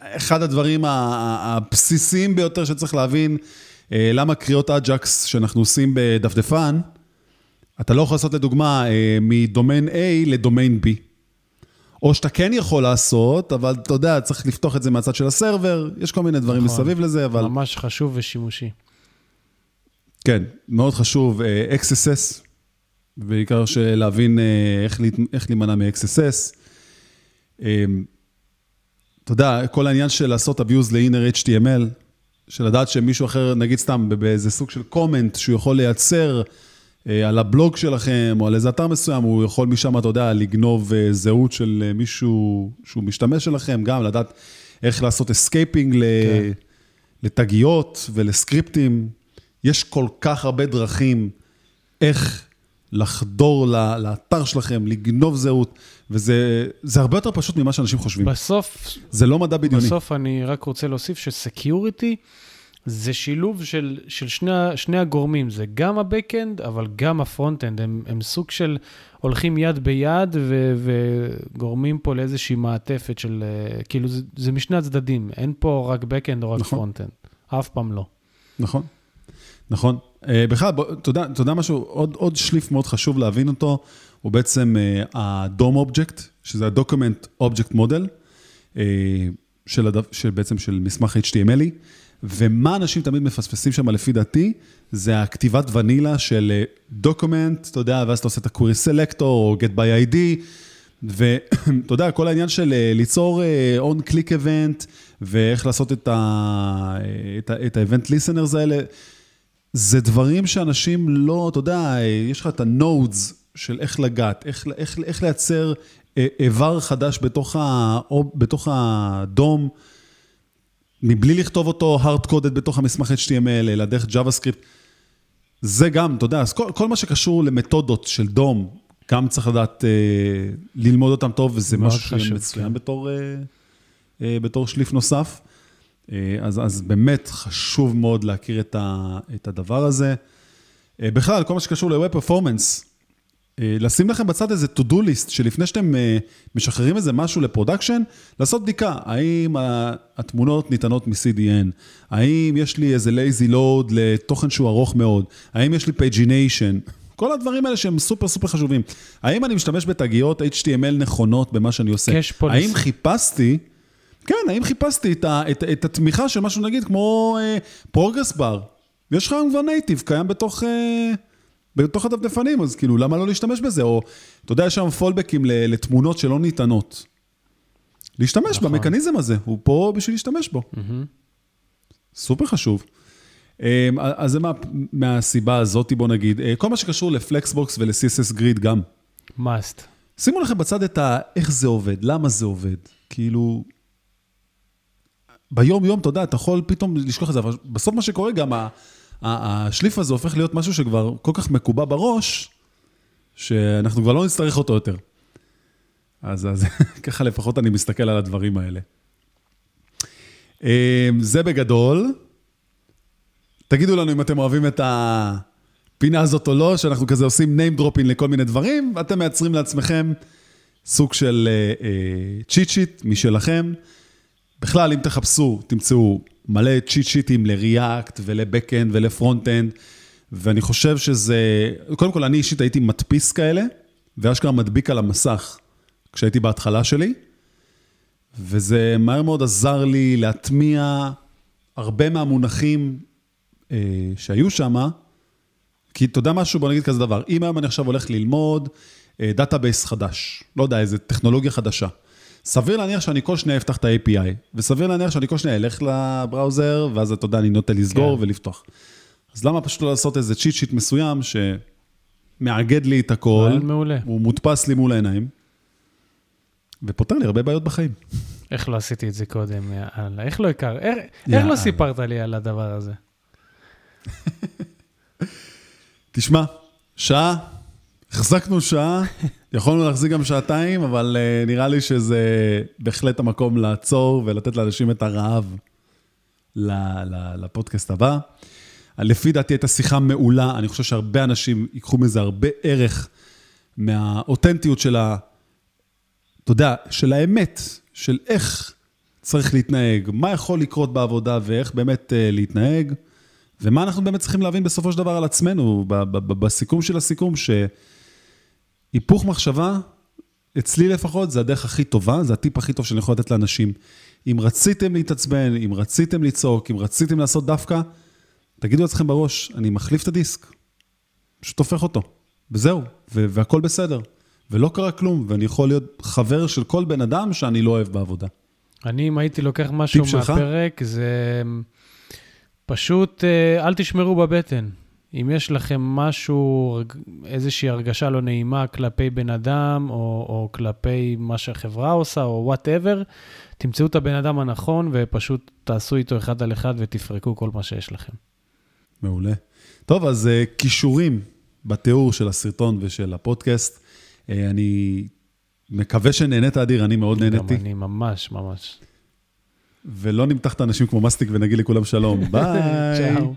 S1: אחד הדברים הבסיסיים ביותר שצריך להבין, למה קריאות אג'קס שאנחנו עושים בדפדפן, אתה לא יכול לעשות לדוגמה אה, מדומיין A לדומיין B. או שאתה כן יכול לעשות, אבל אתה יודע, צריך לפתוח את זה מהצד של הסרבר, יש כל מיני דברים נכון, מסביב לזה, אבל...
S2: ממש חשוב ושימושי.
S1: כן, מאוד חשוב, אה, XSS, בעיקר להבין אה, איך, איך להימנע מ-XSS. אה, אתה יודע, כל העניין של לעשות abuse ל-inner HTML, של לדעת שמישהו אחר, נגיד סתם באיזה סוג של comment שהוא יכול לייצר על הבלוג שלכם או על איזה אתר מסוים, הוא יכול משם, אתה יודע, לגנוב זהות של מישהו שהוא משתמש שלכם, גם לדעת איך לעשות escaping כן. לתגיות ולסקריפטים. יש כל כך הרבה דרכים איך לחדור לאתר שלכם, לגנוב זהות, וזה הרבה יותר פשוט ממה שאנשים חושבים.
S2: בסוף...
S1: זה לא מדע בדיוני.
S2: בסוף אני רק רוצה להוסיף שסקיוריטי זה שילוב של, של שני, שני הגורמים, זה גם ה-Backend, אבל גם ה-Frontend. הם, הם סוג של הולכים יד ביד ו, וגורמים פה לאיזושהי מעטפת של, אה, כאילו, זה, זה משני הצדדים, אין פה רק Backend או רק נכון. Frontend. אף פעם לא.
S1: נכון. נכון. אה, בכלל, אתה יודע משהו, עוד, עוד שליף מאוד חשוב להבין אותו, הוא בעצם ה-DOM Object, שזה ה-Document Object Model, אה, של, הדף, של בעצם של מסמך HTMLי, ומה אנשים תמיד מפספסים שם, לפי דעתי, זה הכתיבת ונילה של דוקומנט, אתה יודע, ואז אתה עושה את ה-Query Selector או Get by ID, ואתה יודע, כל העניין של ליצור on-click event, ואיך לעשות את ה-event listeners האלה, זה דברים שאנשים לא, אתה יודע, יש לך את ה-nodes של איך לגעת, איך, איך, איך לייצר אה, איבר חדש בתוך, ה, או, בתוך הדום, מבלי לכתוב אותו hard-coded בתוך המסמך HTML, אלא דרך JavaScript. זה גם, אתה יודע, אז כל, כל מה שקשור למתודות של דום, גם צריך לדעת אה, ללמוד אותם טוב, וזה משהו שמצוין כן. בתור, אה, אה, בתור שליף נוסף. אה, אז, אז באמת חשוב מאוד להכיר את, ה, את הדבר הזה. אה, בכלל, כל מה שקשור ל-Web Performance, אה, לשים לכם בצד איזה to-do list, שלפני שאתם משחררים איזה משהו ל production, לעשות בדיקה, האם התמונות ניתנות מ-CDN, האם יש לי איזה lazy load לתוכן שהוא ארוך מאוד, האם יש לי pagination, כל הדברים האלה שהם סופר סופר חשובים. האם אני משתמש בתגיות HTML נכונות במה שאני עושה? האם חיפשתי... כן, האם חיפשתי את, ה, את, את התמיכה של משהו, נגיד, כמו progress uh, bar. יש לך כבר native, קיים בתוך, uh, בתוך הדפדפנים, אז כאילו, למה לא להשתמש בזה? או, אתה יודע, יש שם fallbackים לתמונות שלא ניתנות. להשתמש נכון. במכניזם הזה, הוא פה בשביל להשתמש בו. Mm-hmm. סופר חשוב. Um, אז זה מה, מהסיבה הזאת, בוא נגיד. Uh, כל מה שקשור לפלקסבוקס ול-CSS גריד גם.
S2: must.
S1: שימו לכם בצד את ה... איך זה עובד, למה זה עובד. כאילו, ביום-יום, אתה יודע, אתה יכול פתאום לשכוח את זה, אבל בסוף מה שקורה גם, השליף הזה הופך להיות משהו שכבר כל כך מקובע בראש, שאנחנו כבר לא נצטרך אותו יותר. אז, אז ככה לפחות אני מסתכל על הדברים האלה. אמ, זה בגדול. תגידו לנו אם אתם אוהבים את הפינה הזאת או לא, שאנחנו כזה עושים name dropping לכל מיני דברים, ואתם מייצרים לעצמכם סוג של cheat uh, sheet משלכם. בכלל, אם תחפשו, תמצאו מלא cheat sheetים ל React ול backend ול front-end, ואני חושב שזה, קודם כל, אני אישית הייתי מדפיס כאלה, ואשכרה מדביק על המסך כשהייתי בהתחלה שלי, וזה מהר מאוד עזר לי להטמיע הרבה מהמונחים אה, שהיו שם, כי אתה יודע משהו, בוא נגיד כזה דבר, אם היום אני עכשיו הולך ללמוד אה, database חדש, לא יודע, איזה טכנולוגיה חדשה, סביר להניח שאני כל שניה אפתח את ה-API, וסביר להניח שאני כל שניה אלך ל browser, ואז אתה יודע, אני נוטה לסגור כן. ולפתוח. אז למה פשוט לא לעשות איזה cheat sheet מסוים שמאגד לי את הכל,
S2: מעולה.
S1: הוא מודפס לי מול העיניים, ופותר לי הרבה בעיות בחיים.
S2: איך לא עשיתי את זה קודם, יאללה, איך לא הכר, איך, איך לא סיפרת לי על הדבר הזה?
S1: תשמע, שעה, החזקנו שעה, יכולנו להחזיק גם שעתיים, אבל uh, נראה לי שזה בהחלט המקום לעצור ולתת לאנשים את הרעב לפודקאסט הבא. לפי דעתי הייתה שיחה מעולה, אני חושב שהרבה אנשים ייקחו מזה הרבה ערך מהאותנטיות של ה... אתה יודע, של האמת, של איך צריך להתנהג, מה יכול לקרות בעבודה ואיך באמת uh, להתנהג, ומה אנחנו באמת צריכים להבין בסופו של דבר על עצמנו, בסיכום של הסיכום, ש... היפוך מחשבה, אצלי לפחות, זה הדרך הכי טובה, זה הטיפ הכי טוב שאני יכול לתת לאנשים. אם רציתם להתעצבן, אם רציתם לצעוק, אם רציתם לעשות דווקא, תגידו לעצמכם בראש, אני מחליף את הדיסק, פשוט הופך אותו, וזהו, והכל בסדר. ולא קרה כלום, ואני יכול להיות חבר של כל בן אדם שאני לא אוהב בעבודה.
S2: אני, אם הייתי לוקח משהו
S1: שלך?
S2: מהפרק, זה פשוט אה, אל תשמרו בבטן. אם יש לכם משהו, איזושהי הרגשה לא נעימה כלפי בן אדם, או, או כלפי מה שהחברה עושה, או וואטאבר, תמצאו את הבן אדם הנכון ופשוט תעשו איתו אחד על אחד ותפרקו כל מה שיש לכם.
S1: מעולה. טוב, אז uh, כישורים בתיאור של הסרטון ושל הפודקאסט. Uh, אני מקווה שנהנית, אדיר, אני מאוד נהניתי.
S2: גם אני ממש, ממש.
S1: ולא נמתח את האנשים כמו מסטיק ונגיד לכולם שלום. ביי.
S2: צ'או.